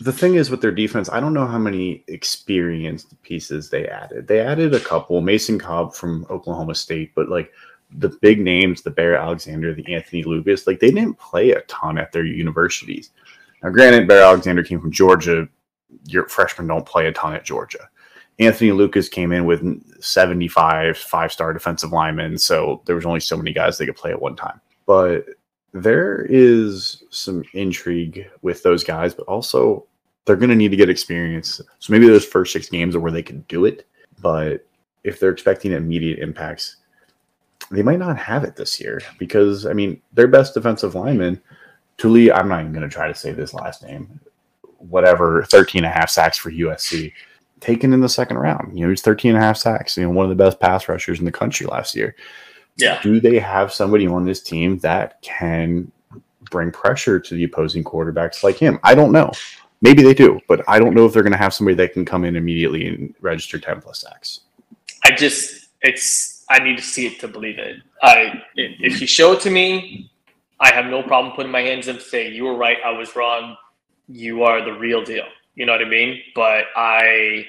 the thing is with their defense, I don't know how many experienced pieces they added. They added a couple, Mason Cobb from Oklahoma State, but like the big names, the Bear Alexander, the Anthony Lucas, like they didn't play a ton at their universities. Now, granted, Bear Alexander came from Georgia. Your freshmen don't play a ton at Georgia. Anthony Lucas came in with 75 five star defensive linemen, so there was only so many guys they could play at one time. But there is some intrigue with those guys, but also they're going to need to get experience. So maybe those first six games are where they can do it. But if they're expecting immediate impacts, they might not have it this year because, I mean, their best defensive lineman, Tuli, I'm not even going to try to say this last name, whatever, 13 and a half sacks for USC, taken in the second round. You know, he's 13 and a half sacks, you know, one of the best pass rushers in the country last year. Yeah. Do they have somebody on this team that can bring pressure to the opposing quarterbacks like him? I don't know. Maybe they do, but I don't know if they're going to have somebody that can come in immediately and register 10 plus sacks. I just, it's, I need to see it to believe it. I, if you show it to me, I have no problem putting my hands up and saying, you were right, I was wrong. You are the real deal. You know what I mean? But I,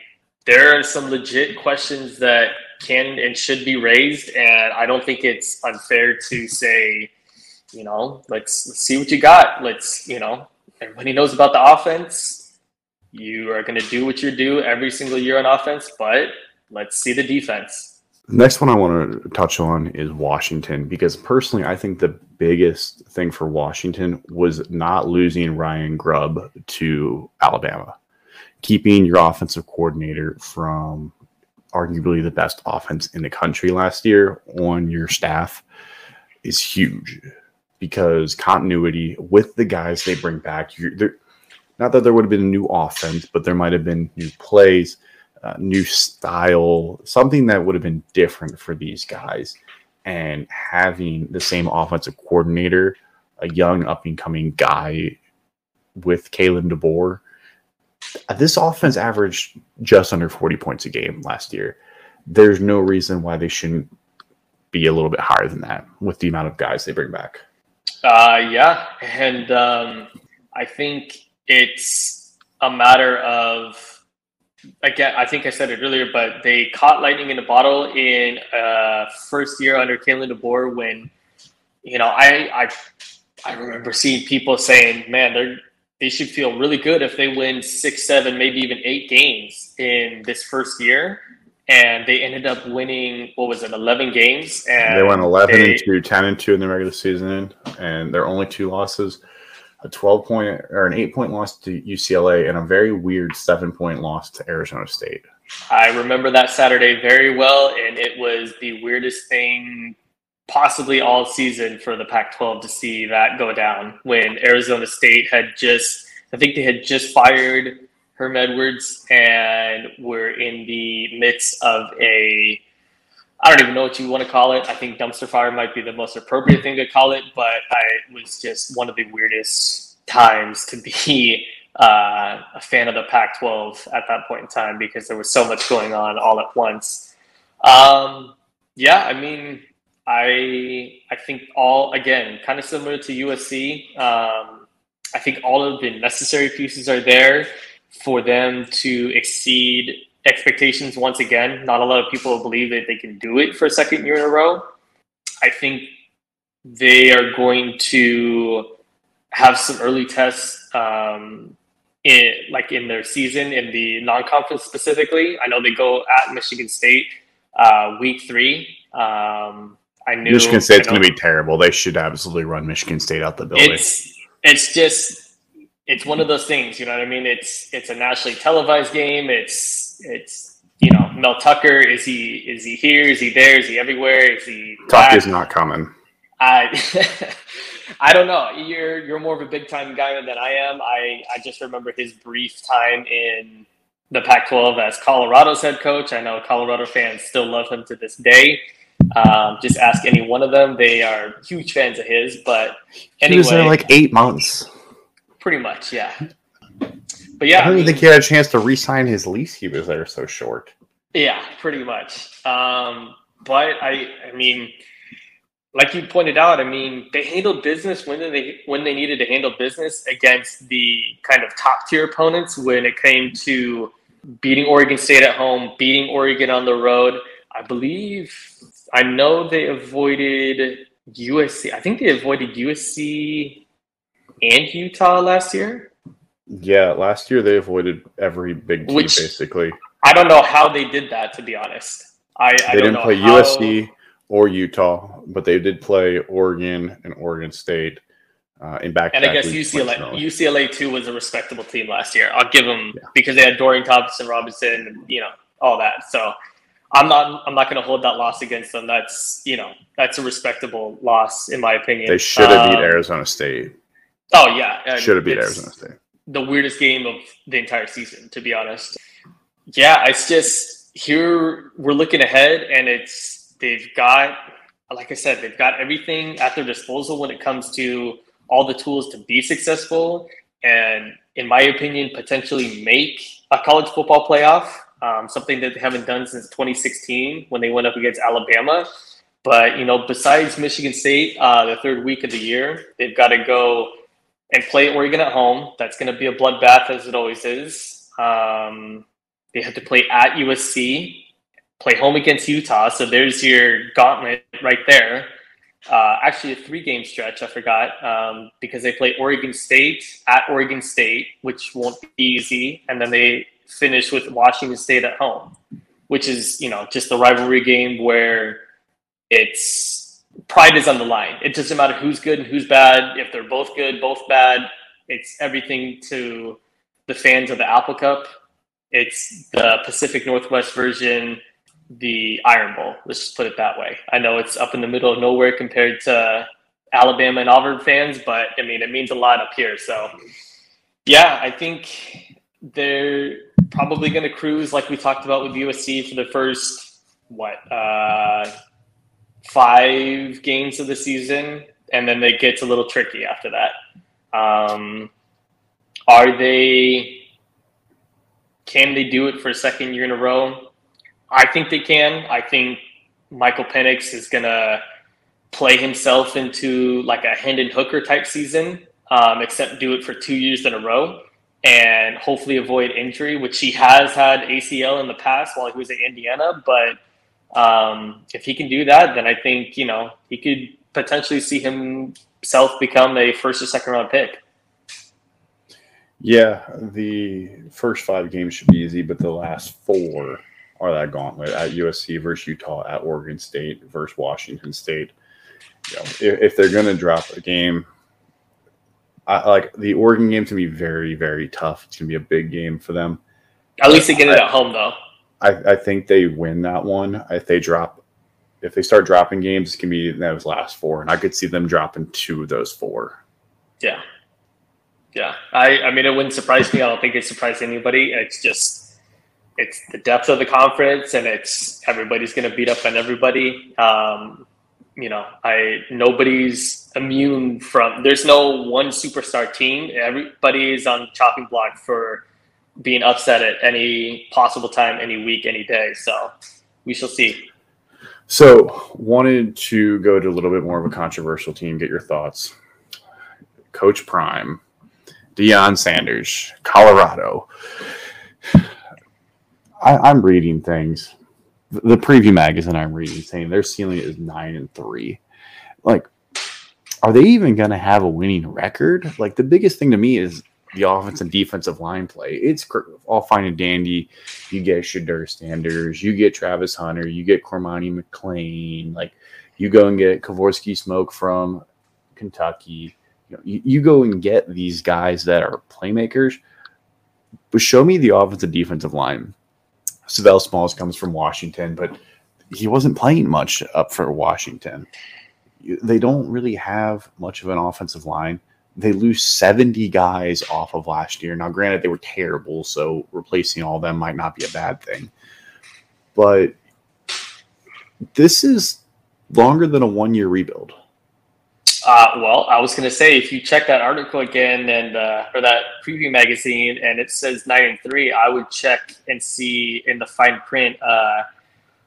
there are some legit questions that can and should be raised, and I don't think it's unfair to say, you know, let's, let's see what you got. Let's, you know, everybody knows about the offense. You are going to do what you do every single year on offense, but let's see the defense. Next one I want to touch on is Washington because personally, I think the biggest thing for Washington was not losing Ryan Grubb to Alabama, keeping your offensive coordinator from arguably the best offense in the country last year on your staff is huge because continuity with the guys they bring back. not that there would have been a new offense, but there might have been new plays uh, new style, something that would have been different for these guys. And having the same offensive coordinator, a young up and coming guy with Kalen DeBoer, this offense averaged just under 40 points a game last year. There's no reason why they shouldn't be a little bit higher than that with the amount of guys they bring back. Uh, yeah. And um, I think it's a matter of again, I think I said it earlier, but they caught lightning in a bottle in uh, first year under Kalen DeBoer when, you know, I I I remember seeing people saying, "Man, they're they should feel really good if they win six, seven, maybe even eight games in this first year." And they ended up winning what was it, eleven games? And they went eleven they, and two, 10 and two in the regular season, and their only two losses a 12 point or an eight point loss to UCLA and a very weird seven point loss to Arizona State. I remember that Saturday very well, and it was the weirdest thing possibly all season for the Pac 12 to see that go down when Arizona State had just, I think they had just fired Herm Edwards and were in the midst of a I don't even know what you want to call it. I think dumpster fire might be the most appropriate thing to call it, but I was just one of the weirdest times to be uh, a fan of the Pac 12 at that point in time because there was so much going on all at once. Um, yeah, I mean, I I think all again kind of similar to USC. Um, I think all of the necessary pieces are there for them to exceed expectations once again. Not a lot of people believe that they can do it for a second year in a row. I think they are going to have some early tests, um, in like in their season in the non-conference specifically. I know they go at Michigan State uh, week three. Um, I knew Michigan State's going to be terrible. They should absolutely run Michigan State out the building. It's it's just it's one of those things, you know what I mean? It's it's a nationally televised game. It's it's you know Mel Tucker. Is he is he here? Is he there? Is he everywhere? Is he? Tuck is not coming. I I don't know. You're you're more of a big time guy than I am. I I just remember his brief time in the Pac-12 as Colorado's head coach. I know Colorado fans still love him to this day. Um, just ask any one of them; they are huge fans of his. But anyway, he was there like eight months. Pretty much, yeah. But yeah, I don't I mean, think he had a chance to re-sign his lease. He was there so short. Yeah, pretty much. Um, but I, I mean, like you pointed out, I mean, they handled business when they when they needed to handle business against the kind of top tier opponents. When it came to beating Oregon State at home, beating Oregon on the road, I believe I know they avoided USC. I think they avoided USC and Utah last year. Yeah, last year they avoided every big team Which, basically. I don't know how they did that, to be honest. I, I they didn't play how... USC or Utah, but they did play Oregon and Oregon State uh, in back. And I guess UCLA UCLA too was a respectable team last year. I'll give them yeah. because they had Dorian Thompson Robinson, and you know all that. So I'm not I'm not going to hold that loss against them. That's you know that's a respectable loss in my opinion. They should have um, beat Arizona State. Oh yeah, should have beat Arizona State. The weirdest game of the entire season, to be honest. Yeah, it's just here we're looking ahead, and it's they've got, like I said, they've got everything at their disposal when it comes to all the tools to be successful, and in my opinion, potentially make a college football playoff. Um, something that they haven't done since 2016 when they went up against Alabama. But you know, besides Michigan State, uh, the third week of the year, they've got to go and play Oregon at home. That's going to be a bloodbath as it always is. Um, they have to play at USC, play home against Utah. So there's your gauntlet right there. uh, actually a three game stretch. I forgot um, because they play Oregon State at Oregon State, which won't be easy, and then they finish with Washington State at home, which is you know just the rivalry game where it's pride is on the line. It doesn't matter who's good and who's bad. If they're both good, both bad, it's everything to the fans of the Apple Cup. It's the Pacific Northwest version the Iron Bowl. Let's just put it that way. I know it's up in the middle of nowhere compared to Alabama and Auburn fans, but I mean, it means a lot up here. So, yeah, I think they're probably going to cruise like we talked about with USC for the first, what, uh, five games of the season. And then it gets a little tricky after that. Um, are they, can they do it for a second year in a row? I think they can. I think Michael Penix is going to play himself into like a Hendon Hooker type season, um, except do it for two years in a row and hopefully avoid injury, which he has had ACL in the past while he was at Indiana. But um, if he can do that, then I think, you know, he could potentially see himself become a first or second round pick. Yeah, the first five games should be easy, but the last four are that gauntlet at USC versus Utah, at Oregon State versus Washington State. You know, if, if they're going to drop a game, I, like the Oregon game to be very, very tough. It's going to be a big game for them. At least they get it I, at home, though. I, I think they win that one. If they drop, if they start dropping games, it can be those last four, and I could see them dropping two of those four. Yeah, yeah. I, I mean, it wouldn't surprise me. I don't think it surprised anybody. It's just it's the depth of the conference and it's everybody's going to beat up on everybody. Um, you know, I nobody's immune from. There's no one superstar team. Everybody is on chopping block for being upset at any possible time, any week, any day. So we shall see. So, wanted to go to a little bit more of a controversial team. Get your thoughts. Coach Prime, Deion Sanders, Colorado. I, am reading things. The preview magazine I'm reading saying their ceiling is nine and three. Like, are they even going to have a winning record? Like, the biggest thing to me is the offense and defensive line play. It's all fine and dandy. You get Shedeur Sanders, you get Travis Hunter, you get Cormani McClain. Like, you go and get Kavosiey Smoke from Kentucky. You, know, you, you go and get these guys that are playmakers. But show me the offensive defensive line. Sav'ell Smalls comes from Washington, but he wasn't playing much up for Washington. They don't really have much of an offensive line. They lose 70 guys off of last year. Now, granted, they were terrible, so replacing all of them might not be a bad thing. But this is longer than a one year rebuild. Uh, well, I was going to say if you check that article again and uh, or that preview magazine and it says nine and three, I would check and see in the fine print uh,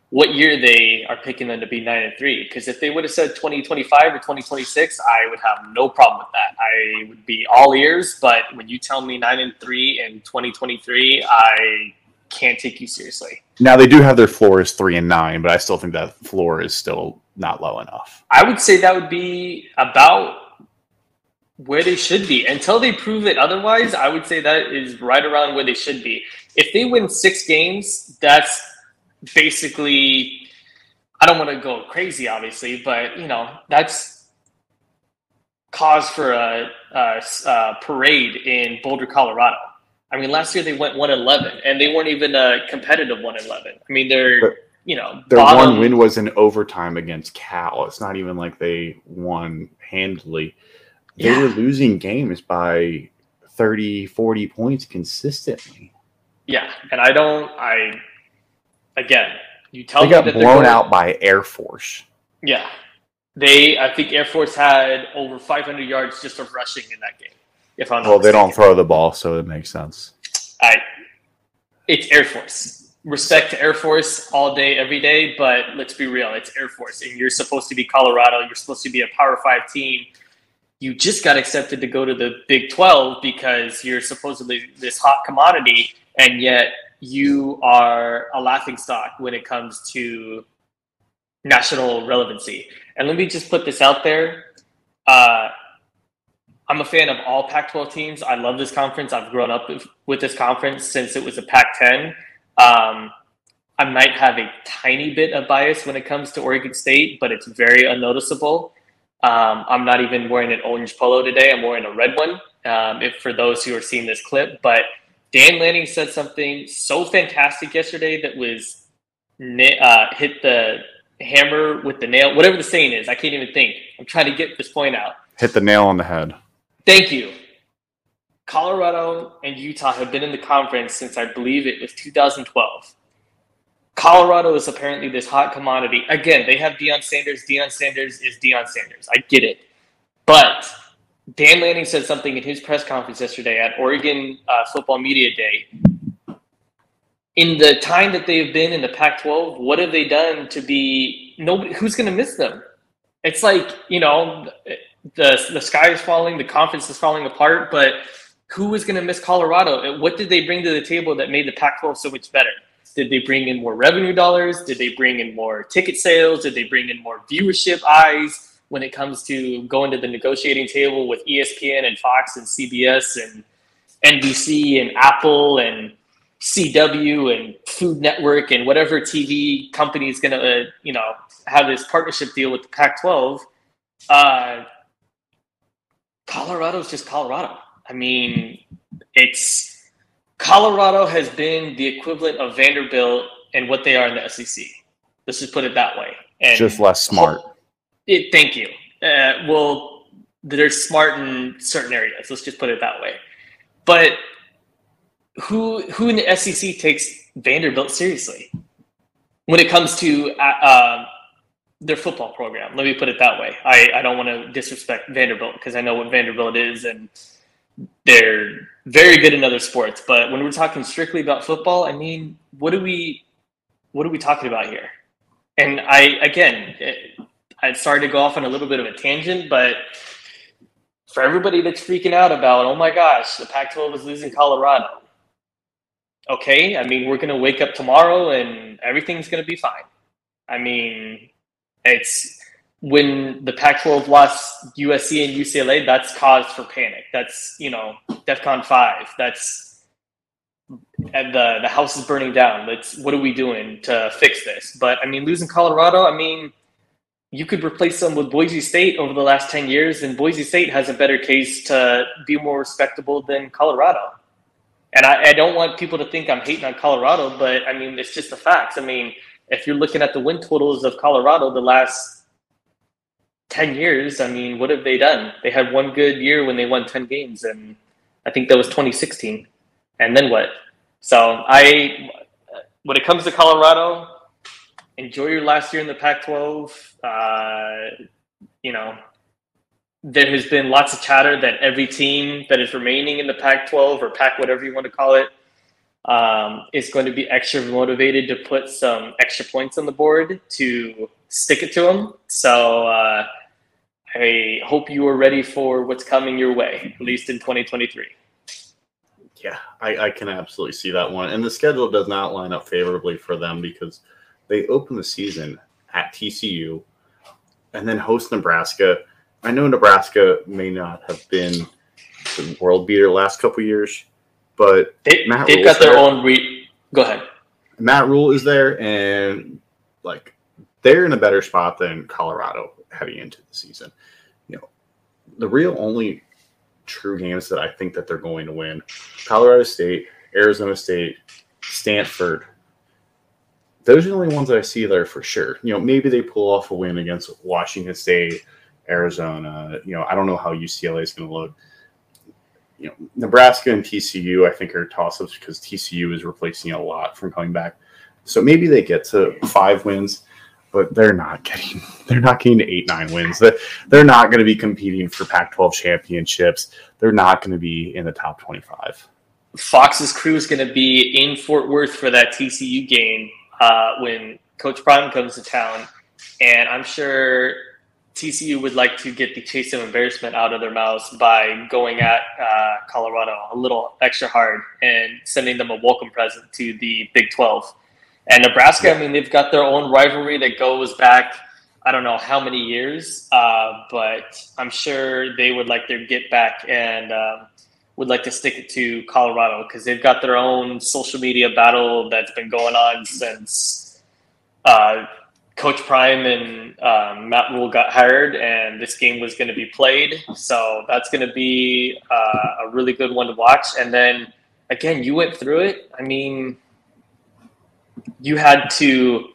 what year they are picking them to be nine and three. Because if they would have said twenty twenty five or twenty twenty six, I would have no problem with that. I would be all ears. But when you tell me nine and three in twenty twenty three, I can't take you seriously. Now they do have their floor is three and nine, but I still think that floor is still not low enough. I would say that would be about where they should be. Until they prove it otherwise, I would say that is right around where they should be. If they win six games, that's basically I don't want to go crazy, obviously, but you know, that's cause for a, a, a parade in Boulder, Colorado. I mean, last year they went one eleven, and they weren't even a competitive one eleven. I mean, they're but you know their bottom. one win was in overtime against Cal. It's not even like they won handily. They yeah. were losing games by 30, 40 points consistently. Yeah, and I don't. I again, you tell they me got that blown out by Air Force. Yeah, they. I think Air Force had over 500 yards just of rushing in that game. If I'm well, they don't throw the ball, so it makes sense. I. It's Air Force respect to Air Force all day, every day, but let's be real, it's Air Force, and you're supposed to be Colorado. You're supposed to be a Power Five team. You just got accepted to go to the Big 12 because you're supposedly this hot commodity, and yet you are a laughing stock when it comes to national relevancy. And let me just put this out there. Uh, I'm a fan of all Pac 12 teams. I love this conference. I've grown up with this conference since it was a Pac 10. Um, I might have a tiny bit of bias when it comes to Oregon State, but it's very unnoticeable. Um, I'm not even wearing an orange polo today. I'm wearing a red one. Um, if for those who are seeing this clip, but Dan Lanning said something so fantastic yesterday that was uh, hit the hammer with the nail, whatever the saying is. I can't even think. I'm trying to get this point out. Hit the nail on the head. Thank you. Colorado and Utah have been in the conference since I believe it was 2012. Colorado is apparently this hot commodity. Again, they have Deion Sanders. Deion Sanders is Deion Sanders. I get it. But Dan Lanning said something in his press conference yesterday at Oregon uh, Football Media Day. In the time that they've been in the Pac-12, what have they done to be nobody? Who's going to miss them? It's like you know, the the sky is falling, the conference is falling apart, but who is going to miss Colorado? What did they bring to the table that made the Pac-12 so much better? Did they bring in more revenue dollars? Did they bring in more ticket sales? Did they bring in more viewership eyes? when it comes to going to the negotiating table with ESPN and Fox and CBS and NBC and Apple and CW and Food Network and whatever TV company is going to, uh, you know, have this partnership deal with the Pac-12. Uh, Colorado's just Colorado. I mean, it's Colorado has been the equivalent of Vanderbilt and what they are in the SEC. Let's just put it that way. And just less smart. It, thank you. Uh, well, they're smart in certain areas. Let's just put it that way. But who who in the SEC takes Vanderbilt seriously when it comes to uh, um, their football program? Let me put it that way. I, I don't want to disrespect Vanderbilt because I know what Vanderbilt is and they're very good in other sports. But when we're talking strictly about football, I mean, what are we what are we talking about here? And I again, I started to go off on a little bit of a tangent, but for everybody that's freaking out about, oh my gosh, the Pac 12 is losing Colorado. Okay, I mean, we're going to wake up tomorrow and everything's going to be fine. I mean, it's when the Pac 12 lost USC and UCLA, that's cause for panic. That's, you know, DEFCON 5. That's, the, the house is burning down. That's, what are we doing to fix this? But I mean, losing Colorado, I mean, you could replace them with Boise State over the last 10 years, and Boise State has a better case to be more respectable than Colorado. And I, I, don't want people to think I'm hating on Colorado, but I mean, it's just the facts. I mean, if you're looking at the win totals of Colorado the last 10 years, I mean, what have they done? They had one good year when they won 10 games, and I think that was 2016. And then what? So I, when it comes to Colorado, enjoy your last year in the Pac-12. Uh, you know, there has been lots of chatter that every team that is remaining in the Pac-12 or Pac, whatever you want to call it, um, is going to be extra motivated to put some extra points on the board to stick it to them. So uh, I hope you are ready for what's coming your way, at least in 2023. Yeah, I, I can absolutely see that one. And the schedule does not line up favorably for them because – they open the season at TCU and then host Nebraska. I know Nebraska may not have been the world beater last couple years, but they, Matt they've got their there. own. Re- Go ahead. Matt Rhule is there, and like they're in a better spot than Colorado heading into the season. You know, the real only true games that I think that they're going to win: Colorado State, Arizona State, Stanford, those are the only ones that I see there for sure. You know, maybe they pull off a win against Washington State, Arizona. You know, I don't know how UCLA is going to look. You know, Nebraska and TCU, I think, are toss ups because TCU is replacing a lot from coming back. So maybe they get to five wins, but they're not getting they're not getting eight nine wins. They're not going to be competing for Pac-12 championships. They're not going to be in the top twenty five. Fox's crew is going to be in Fort Worth for that TCU game uh, when Coach Prime comes to town, and I'm sure TCU would like to get the taste of embarrassment out of their mouths by going at uh, Colorado a little extra hard and sending them a welcome present to the Big 12. And Nebraska, yeah. I mean, they've got their own rivalry that goes back, I don't know how many years, uh, but I'm sure they would like their get back and um, would like to stick it to Colorado because they've got their own social media battle that's been going on since uh, Coach Prime and um, Matt Rhule got hired, and this game was going to be played. So that's going to be uh, a really good one to watch. And then again, you went through it. I mean, you had to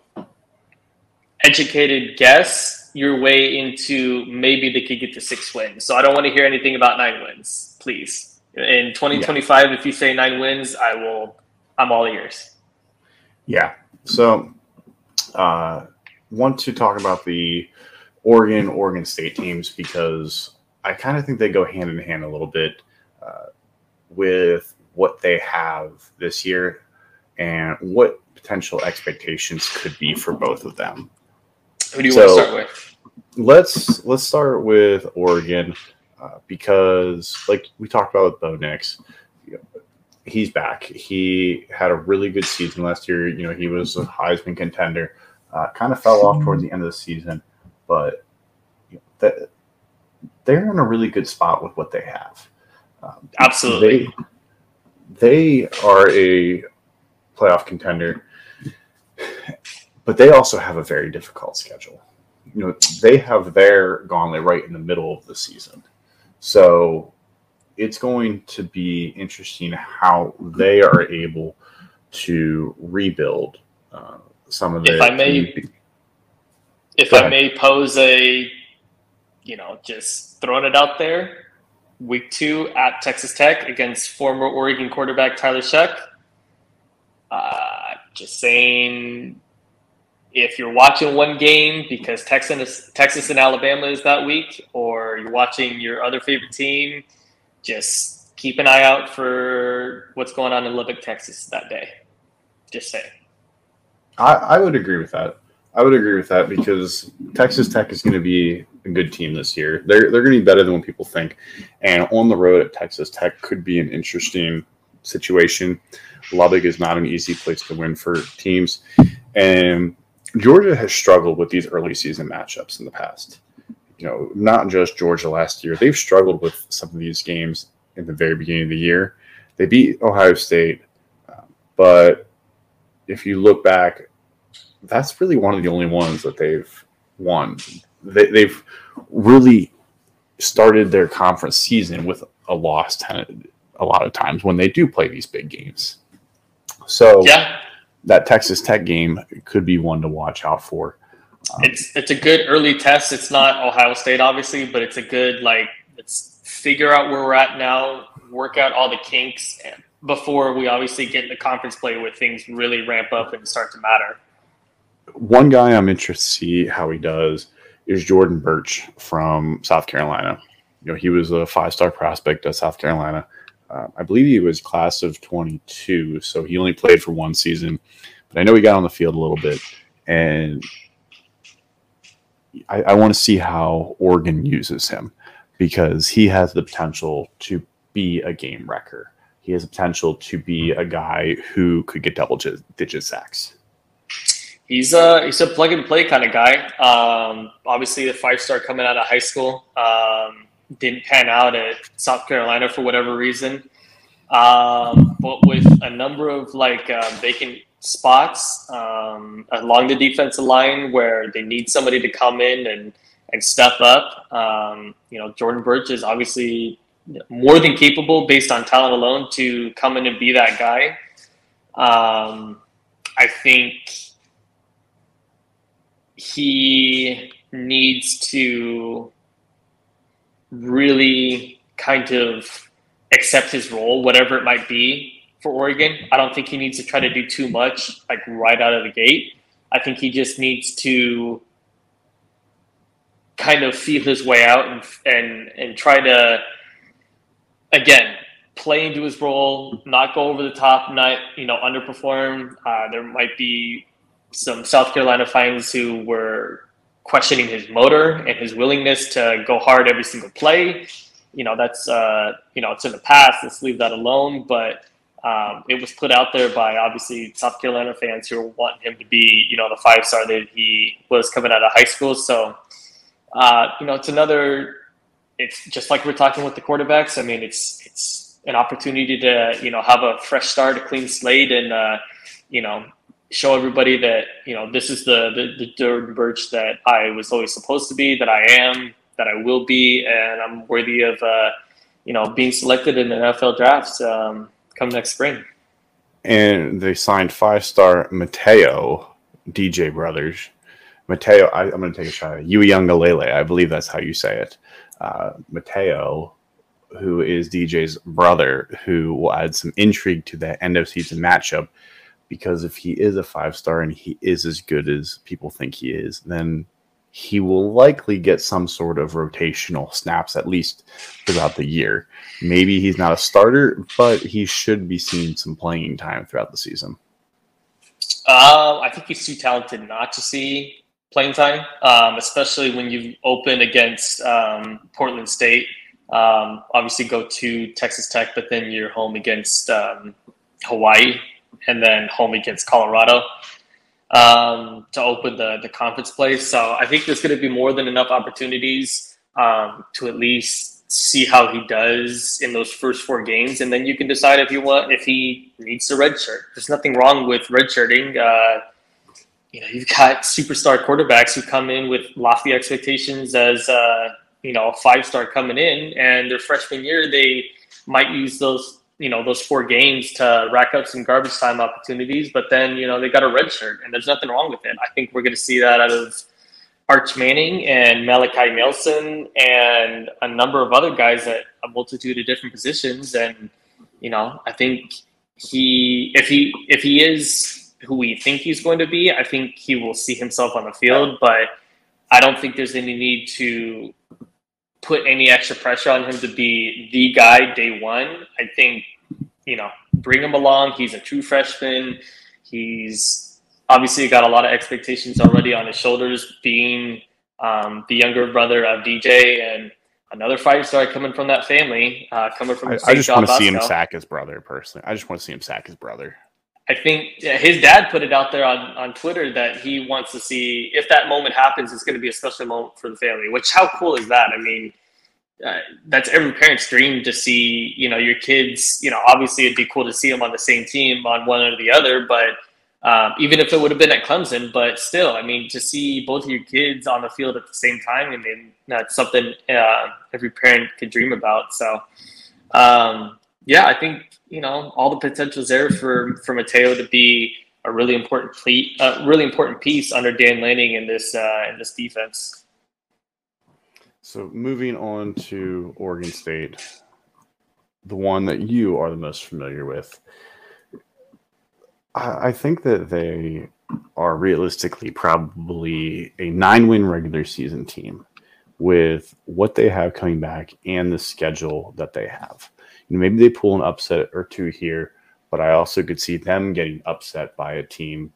educated guess your way into maybe they could get to six wins. So I don't want to hear anything about nine wins, please. In 2025, yeah. if you say nine wins, I will. I'm all ears. Yeah. So, uh, want to talk about the Oregon, Oregon State teams because I kind of think they go hand in hand a little bit uh, with what they have this year and what potential expectations could be for both of them. Who do you so, want to start with? Let's let's start with Oregon uh, because, like we talked about with Bo Nix, he's back. He had a really good season last year. You know, he was a Heisman contender. Uh, kind of fell off towards the end of the season, but you know, that they're in a really good spot with what they have. Um, Absolutely. They, they are a playoff contender but they also have a very difficult schedule. You know, they have their gauntlet right in the middle of the season. So it's going to be interesting how they are able to rebuild uh, some of the. If I may, if I may pose a, you know, just throwing it out there, week two at Texas Tech against former Oregon quarterback Tyler Shough. Uh, just saying if you're watching one game because Texas Texas and Alabama is that week, or you're watching your other favorite team, just keep an eye out for what's going on in Lubbock, Texas that day. Just say. I, I would agree with that. I would agree with that because Texas Tech is going to be a good team this year. They're they're going to be better than what people think, and on the road at Texas Tech could be an interesting situation. Lubbock is not an easy place to win for teams, and Georgia has struggled with these early season matchups in the past. You know, not just Georgia last year. They've struggled with some of these games in the very beginning of the year. They beat Ohio State, um, but if you look back, that's really one of the only ones that they've won. They, they've really started their conference season with a loss a lot of times when they do play these big games. So yeah, that Texas Tech game could be one to watch out for. Um, it's it's a good early test. It's not Ohio State, obviously, but it's a good like let's figure out where we're at now, work out all the kinks before we obviously get into conference play where things really ramp up and start to matter. One guy I'm interested to see how he does is Jordan Burch from South Carolina. You know, he was a five star prospect at South Carolina. Uh, I believe he was class of 22, so he only played for one season. But I know he got on the field a little bit, and I, I want to see how Oregon uses him because he has the potential to be a game wrecker. He has the potential to be a guy who could get double digit sacks. He's a he's a plug and play kind of guy. Um, obviously, the five star coming out of high school. Um, didn't pan out at South Carolina for whatever reason. Um, but with a number of like uh, vacant spots um, along the defensive line where they need somebody to come in and and step up. Um, you know, Jordan Burch is obviously more than capable based on talent alone to come in and be that guy. Um, I think he needs to really kind of accept his role, whatever it might be for Oregon. I don't think he needs to try to do too much, like right out of the gate. I think he just needs to kind of feel his way out and and and try to again play into his role, not go over the top, not you know underperform. Uh, there might be some South Carolina fans who were questioning his motor and his willingness to go hard every single play. You know, that's uh, you know, it's in the past. Let's leave that alone. But Um, it was put out there by obviously South Carolina fans who want him to be, you know, the five star that he was coming out of high school. So, uh, you know, it's another. It's just like we're talking with the quarterbacks. I mean, it's it's an opportunity to you know have a fresh start, a clean slate, and uh, you know show everybody that you know this is the the, the Jordan Burch that I was always supposed to be, that I am, that I will be, and I'm worthy of uh, you know being selected in the NFL drafts um, come next spring. And they signed five star Mateo DJ Brothers. Mateo, I, am going to take a shot at Uiagalelei. I believe that's how you say it. Uh, Mateo, who is DJ's brother, who will add some intrigue to the end of season matchup because if he is a five star and he is as good as people think he is, then he will likely get some sort of rotational snaps at least throughout the year. Maybe he's not a starter, but he should be seeing some playing time throughout the season. Uh, I think he's too talented not to see playing time, um, especially when you open against um, Portland State. Um, obviously, go to Texas Tech, but then you're home against um, Hawaii and then home against Colorado um, to open the, the conference play. So I think there's going to be more than enough opportunities um, to at least see how he does in those first four games, and then you can decide if you want if he needs a red shirt. There's nothing wrong with redshirting. Uh, you know, you've got superstar quarterbacks who come in with lofty expectations as uh, you know a five star coming in, and their freshman year they might use those you know those four games to rack up some garbage time opportunities. But then you know they got a red shirt, and there's nothing wrong with it. I think we're going to see that out of Arch Manning and Malachi Nelson and a number of other guys at a multitude of different positions. And you know, I think he if he if he is who we think he's going to be, I think he will see himself on the field. But I don't think there's any need to put any extra pressure on him to be the guy day one. I think, you know, bring him along. He's a true freshman. He's obviously got a lot of expectations already on his shoulders, being um, the younger brother of DJ and another five star coming from that family, uh, coming from. I, I just want to see him sack his brother personally. I just want to see him sack his brother. I think his dad put it out there on, on Twitter that he wants to see if that moment happens, it's going to be a special moment for the family. Which how cool is that? I mean, uh, that's every parent's dream to see you know your kids. You know, obviously it'd be cool to see them on the same team on one or the other, but um, even if it would have been at Clemson, but still, I mean, to see both of your kids on the field at the same time, I mean, that's something uh, every parent could dream about. So, um, yeah, I think you know all the potential is there for for Mateo to be a really important ple- really important piece under Dan Lanning in this uh, in this defense. So moving on to Oregon State, the one that you are the most familiar with. I, I think that they are realistically probably a nine-win regular season team with what they have coming back and the schedule that they have you know, maybe they pull an upset or two here, but I also could see them getting upset by a team.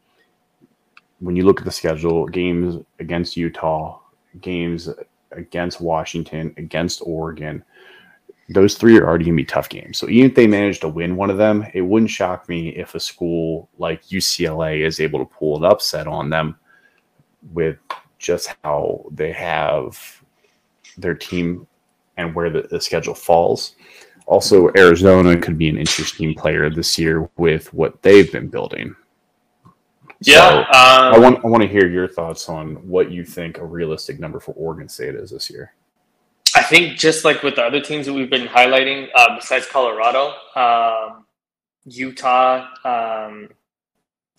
When you look at the schedule, games against Utah, games against Washington, against Oregon, those three are already going to be tough games. So even if they manage to win one of them, it wouldn't shock me if a school like UCLA is able to pull an upset on them with just how they have their team and where the, the schedule falls. Also, Arizona could be an interesting player this year with what they've been building. Yeah, so um, I want I want to hear your thoughts on what you think a realistic number for Oregon State is this year. I think just like with the other teams that we've been highlighting, uh, besides Colorado, um, Utah, um,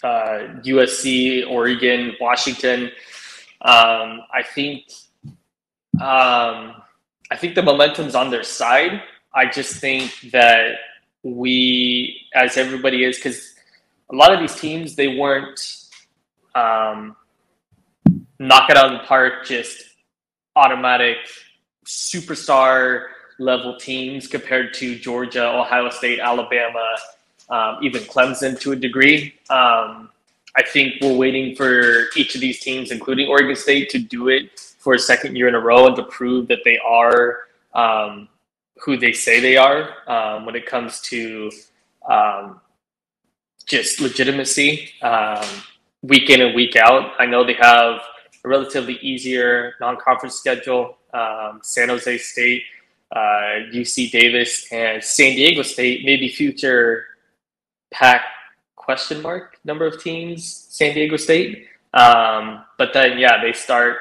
uh, USC, Oregon, Washington, um, I think um, I think the momentum's on their side. I just think that we, as everybody is, because a lot of these teams, they weren't um, knock it out of the park, just automatic superstar level teams compared to Georgia, Ohio State, Alabama, um, even Clemson to a degree. Um, I think we're waiting for each of these teams, including Oregon State, to do it for a second year in a row and to prove that they are um, who they say they are um, when it comes to um, just legitimacy um, week in and week out. I know they have a relatively easier non-conference schedule. Um, San Jose State, uh, UC Davis, and San Diego State, maybe future Pac question mark number of teams. San Diego State, um, but then yeah, they start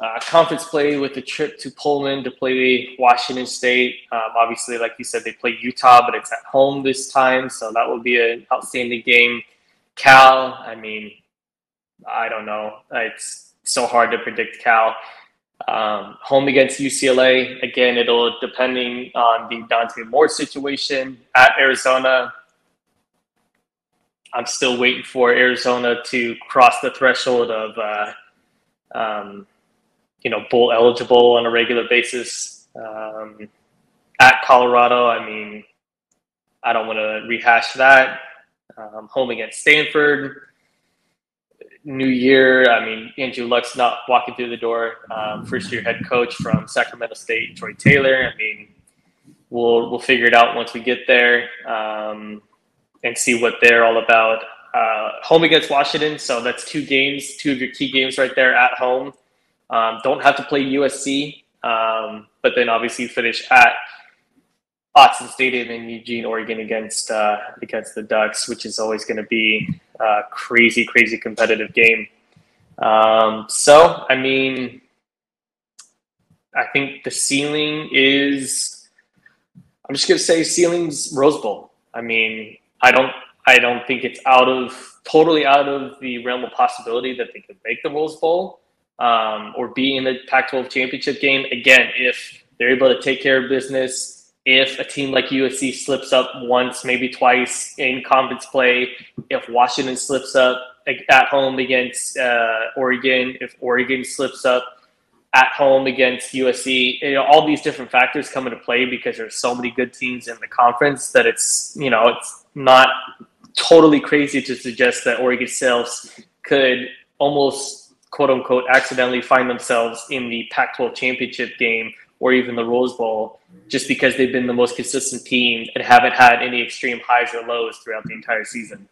uh, conference play with a trip to Pullman to play Washington State. Um, obviously, like you said, they play Utah, but it's at home this time, so that will be an outstanding game. Cal, I mean, I don't know. It's so hard to predict Cal. Um, home against UCLA. Again, it'll depending on the Dante Moore situation at Arizona. I'm still waiting for Arizona to cross the threshold of, uh, um, you know, bowl eligible on a regular basis. Um, at Colorado, I mean, I don't want to rehash that. Um, home against Stanford new year. I mean, Andrew Luck's not walking through the door. Um, first year head coach from Sacramento State, Troy Taylor. I mean, we'll we'll figure it out once we get there um, and see what they're all about. Uh, home against Washington, so that's two games, two of your key games right there at home. Um, don't have to play USC, um, but then obviously finish at Autzen Stadium in Eugene, Oregon against uh, against the Ducks, which is always going to be a crazy, crazy competitive game. Um, so, I mean, I think the ceiling is. I'm just going to say ceiling's Rose Bowl. I mean, I don't, I don't think it's out of totally out of the realm of possibility that they could make the Rose Bowl um, or be in the Pac-12 championship game again if they're able to take care of business if a team like USC slips up once, maybe twice in conference play, if Washington slips up at home against uh, Oregon, if Oregon slips up at home against USC, you know, all these different factors come into play because there's so many good teams in the conference that it's, you know, it's not totally crazy to suggest that Oregon State could almost quote unquote accidentally find themselves in the Pac 12 championship game or even the Rose Bowl, just because they've been the most consistent team and haven't had any extreme highs or lows throughout the entire season.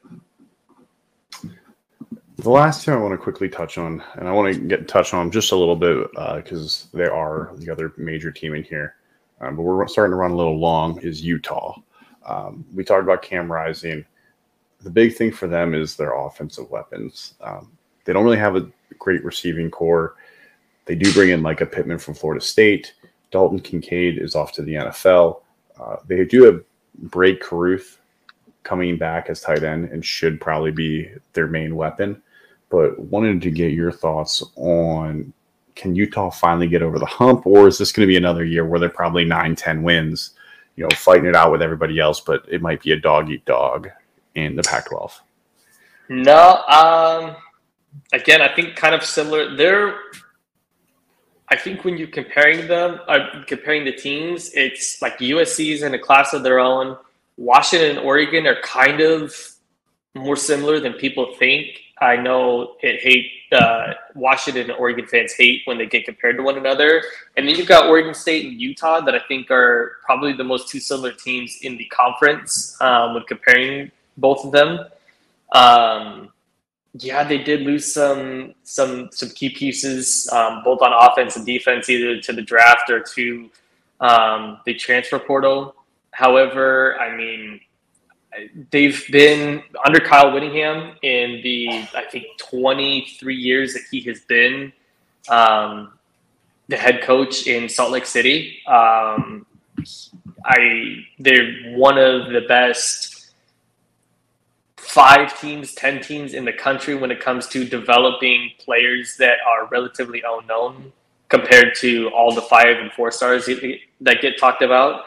The last thing I want to quickly touch on, and I want to get touch on just a little bit because uh, they are the other major team in here, um, but we're starting to run a little long. Is Utah? Um, we talked about Cam Rising. The big thing for them is their offensive weapons. Um, they don't really have a great receiving corps. They do bring in Mycah Pittman from Florida State. Dalton Kincaid is off to the NFL. Uh, they do have Brade Caruth coming back as tight end and should probably be their main weapon. But wanted to get your thoughts on can Utah finally get over the hump, or is this going to be another year where they're probably 9, 10 wins, you know, fighting it out with everybody else, but it might be a dog eat dog in the Pac 12? No. Um, again, I think kind of similar. They're I think when you're comparing them, uh, comparing the teams, it's like USC's in a class of their own. Washington and Oregon are kind of more similar than people think. I know it hate uh, Washington and Oregon fans hate when they get compared to one another, and then you've got Oregon State and Utah that I think are probably the most two similar teams in the conference um, when comparing both of them. Um, yeah, they did lose some some some key pieces, um, both on offense and defense, either to the draft or to um, the transfer portal. However, I mean, they've been under Kyle Whittingham in the I think 23 years that he has been um, the head coach in Salt Lake City. Um, I they're one of the best five teams, 10 teams in the country when it comes to developing players that are relatively unknown compared to all the five and four stars that get talked about.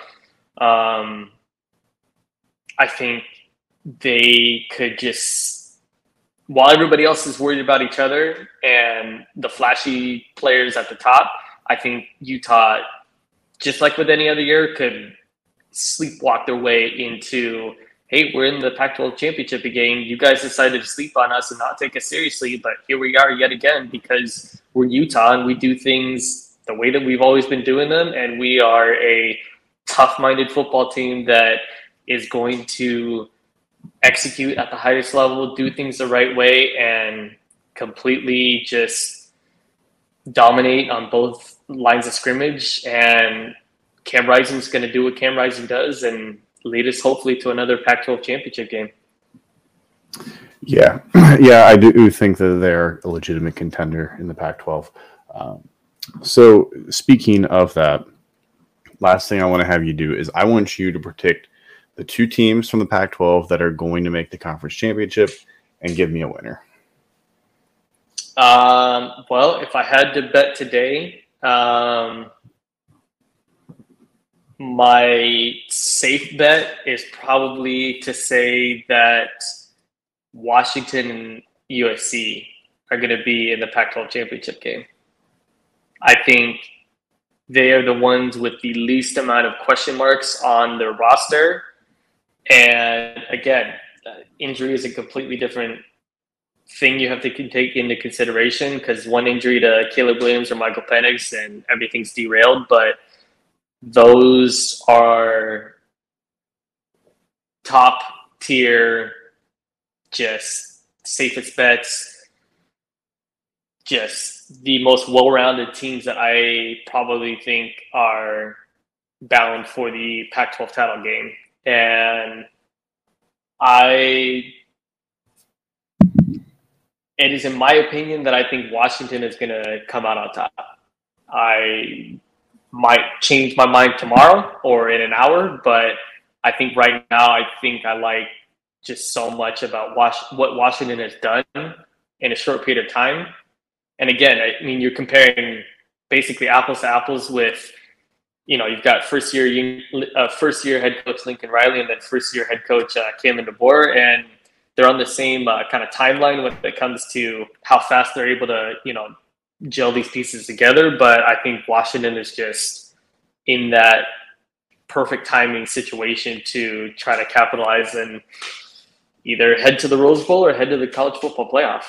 Um, I think they could just, while everybody else is worried about each other and the flashy players at the top, I think Utah, just like with any other year, could sleepwalk their way into hey, we're in the Pac 12 championship game. You guys decided to sleep on us and not take us seriously, but here we are yet again because we're Utah and we do things the way that we've always been doing them. And we are a tough minded football team that is going to execute at the highest level, do things the right way, and completely just dominate on both lines of scrimmage. And Cam Rising's going to do what Cam Rising does and lead us hopefully to another Pac 12 championship game. Yeah, yeah, I do think that they're a legitimate contender in the Pac 12. Um, so, speaking of that, last thing I want to have you do is I want you to predict the two teams from the Pac 12 that are going to make the conference championship and give me a winner. Um, well, if I had to bet today, um, my safe bet is probably to say that Washington and USC are going to be in the Pac 12 championship game. I think they are the ones with the least amount of question marks on their roster. And again, uh, injury is a completely different thing you have to take into consideration because one injury to Caleb Williams or Michael Penix and everything's derailed. But those are top tier, just safest bets, just the most well rounded teams that I probably think are bound for the Pac 12 title game. And I it is in my opinion that I think Washington is going to come out on top. I might change my mind tomorrow or in an hour, but I think right now I think I like just so much about what Washington has done in a short period of time. And again, I mean, you're comparing basically apples to apples with, you know, you've got first year uh, first year head coach Lincoln Riley and then first year head coach uh, Kalen DeBoer, and they're on the same uh, kind of timeline when it comes to how fast they're able to, you know, gel these pieces together. But I think Washington is just in that perfect timing situation to try to capitalize and either head to the Rose Bowl or head to the college football playoff.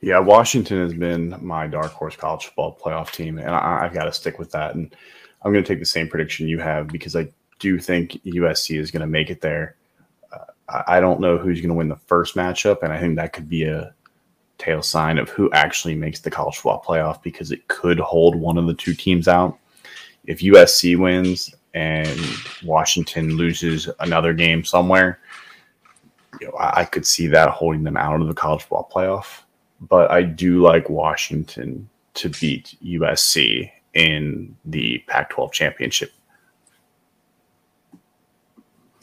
Yeah, Washington has been my dark horse college football playoff team, and I, have got to stick with that. And I'm going to take the same prediction you have because I do think USC is going to make it there. Uh, I don't know who's going to win the first matchup, and I think that could be a tail sign of who actually makes the college football playoff because it could hold one of the two teams out. If USC wins and Washington loses another game somewhere, you know, I, I could see that holding them out of the college football playoff. But I do like Washington to beat USC in the Pac 12 championship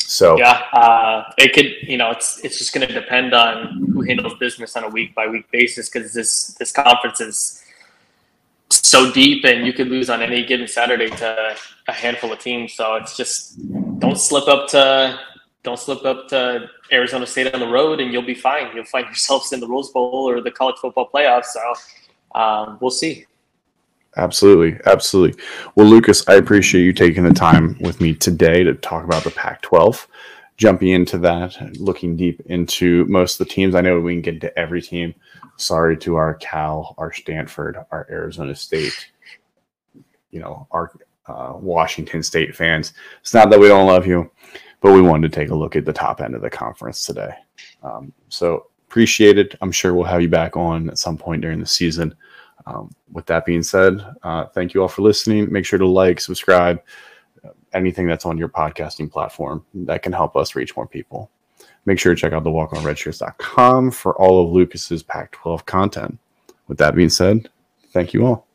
so yeah, uh, it could you know it's it's just going to depend on who handles business on a week by week basis because this this conference is so deep and you could lose on any given Saturday to a handful of teams. So it's just don't slip up to don't slip up to Arizona State on the road and you'll be fine. You'll find yourselves in the Rose Bowl or the college football playoffs. So um, we'll see. Absolutely. Absolutely. Well, Lucas, I appreciate you taking the time with me today to talk about the Pac 12. Jumping into that, looking deep into most of the teams. I know we can get into every team. Sorry to our Cal, our Stanford, our Arizona State, you know, our uh, Washington State fans. It's not that we don't love you, but we wanted to take a look at the top end of the conference today. Um, so appreciate it. I'm sure we'll have you back on at some point during the season. Um, with that being said, uh, thank you all for listening. Make sure to like, subscribe, anything that's on your podcasting platform that can help us reach more people. Make sure to check out the walkonredshirts.com for all of Lucas's Pac 12 content. With that being said, thank you all.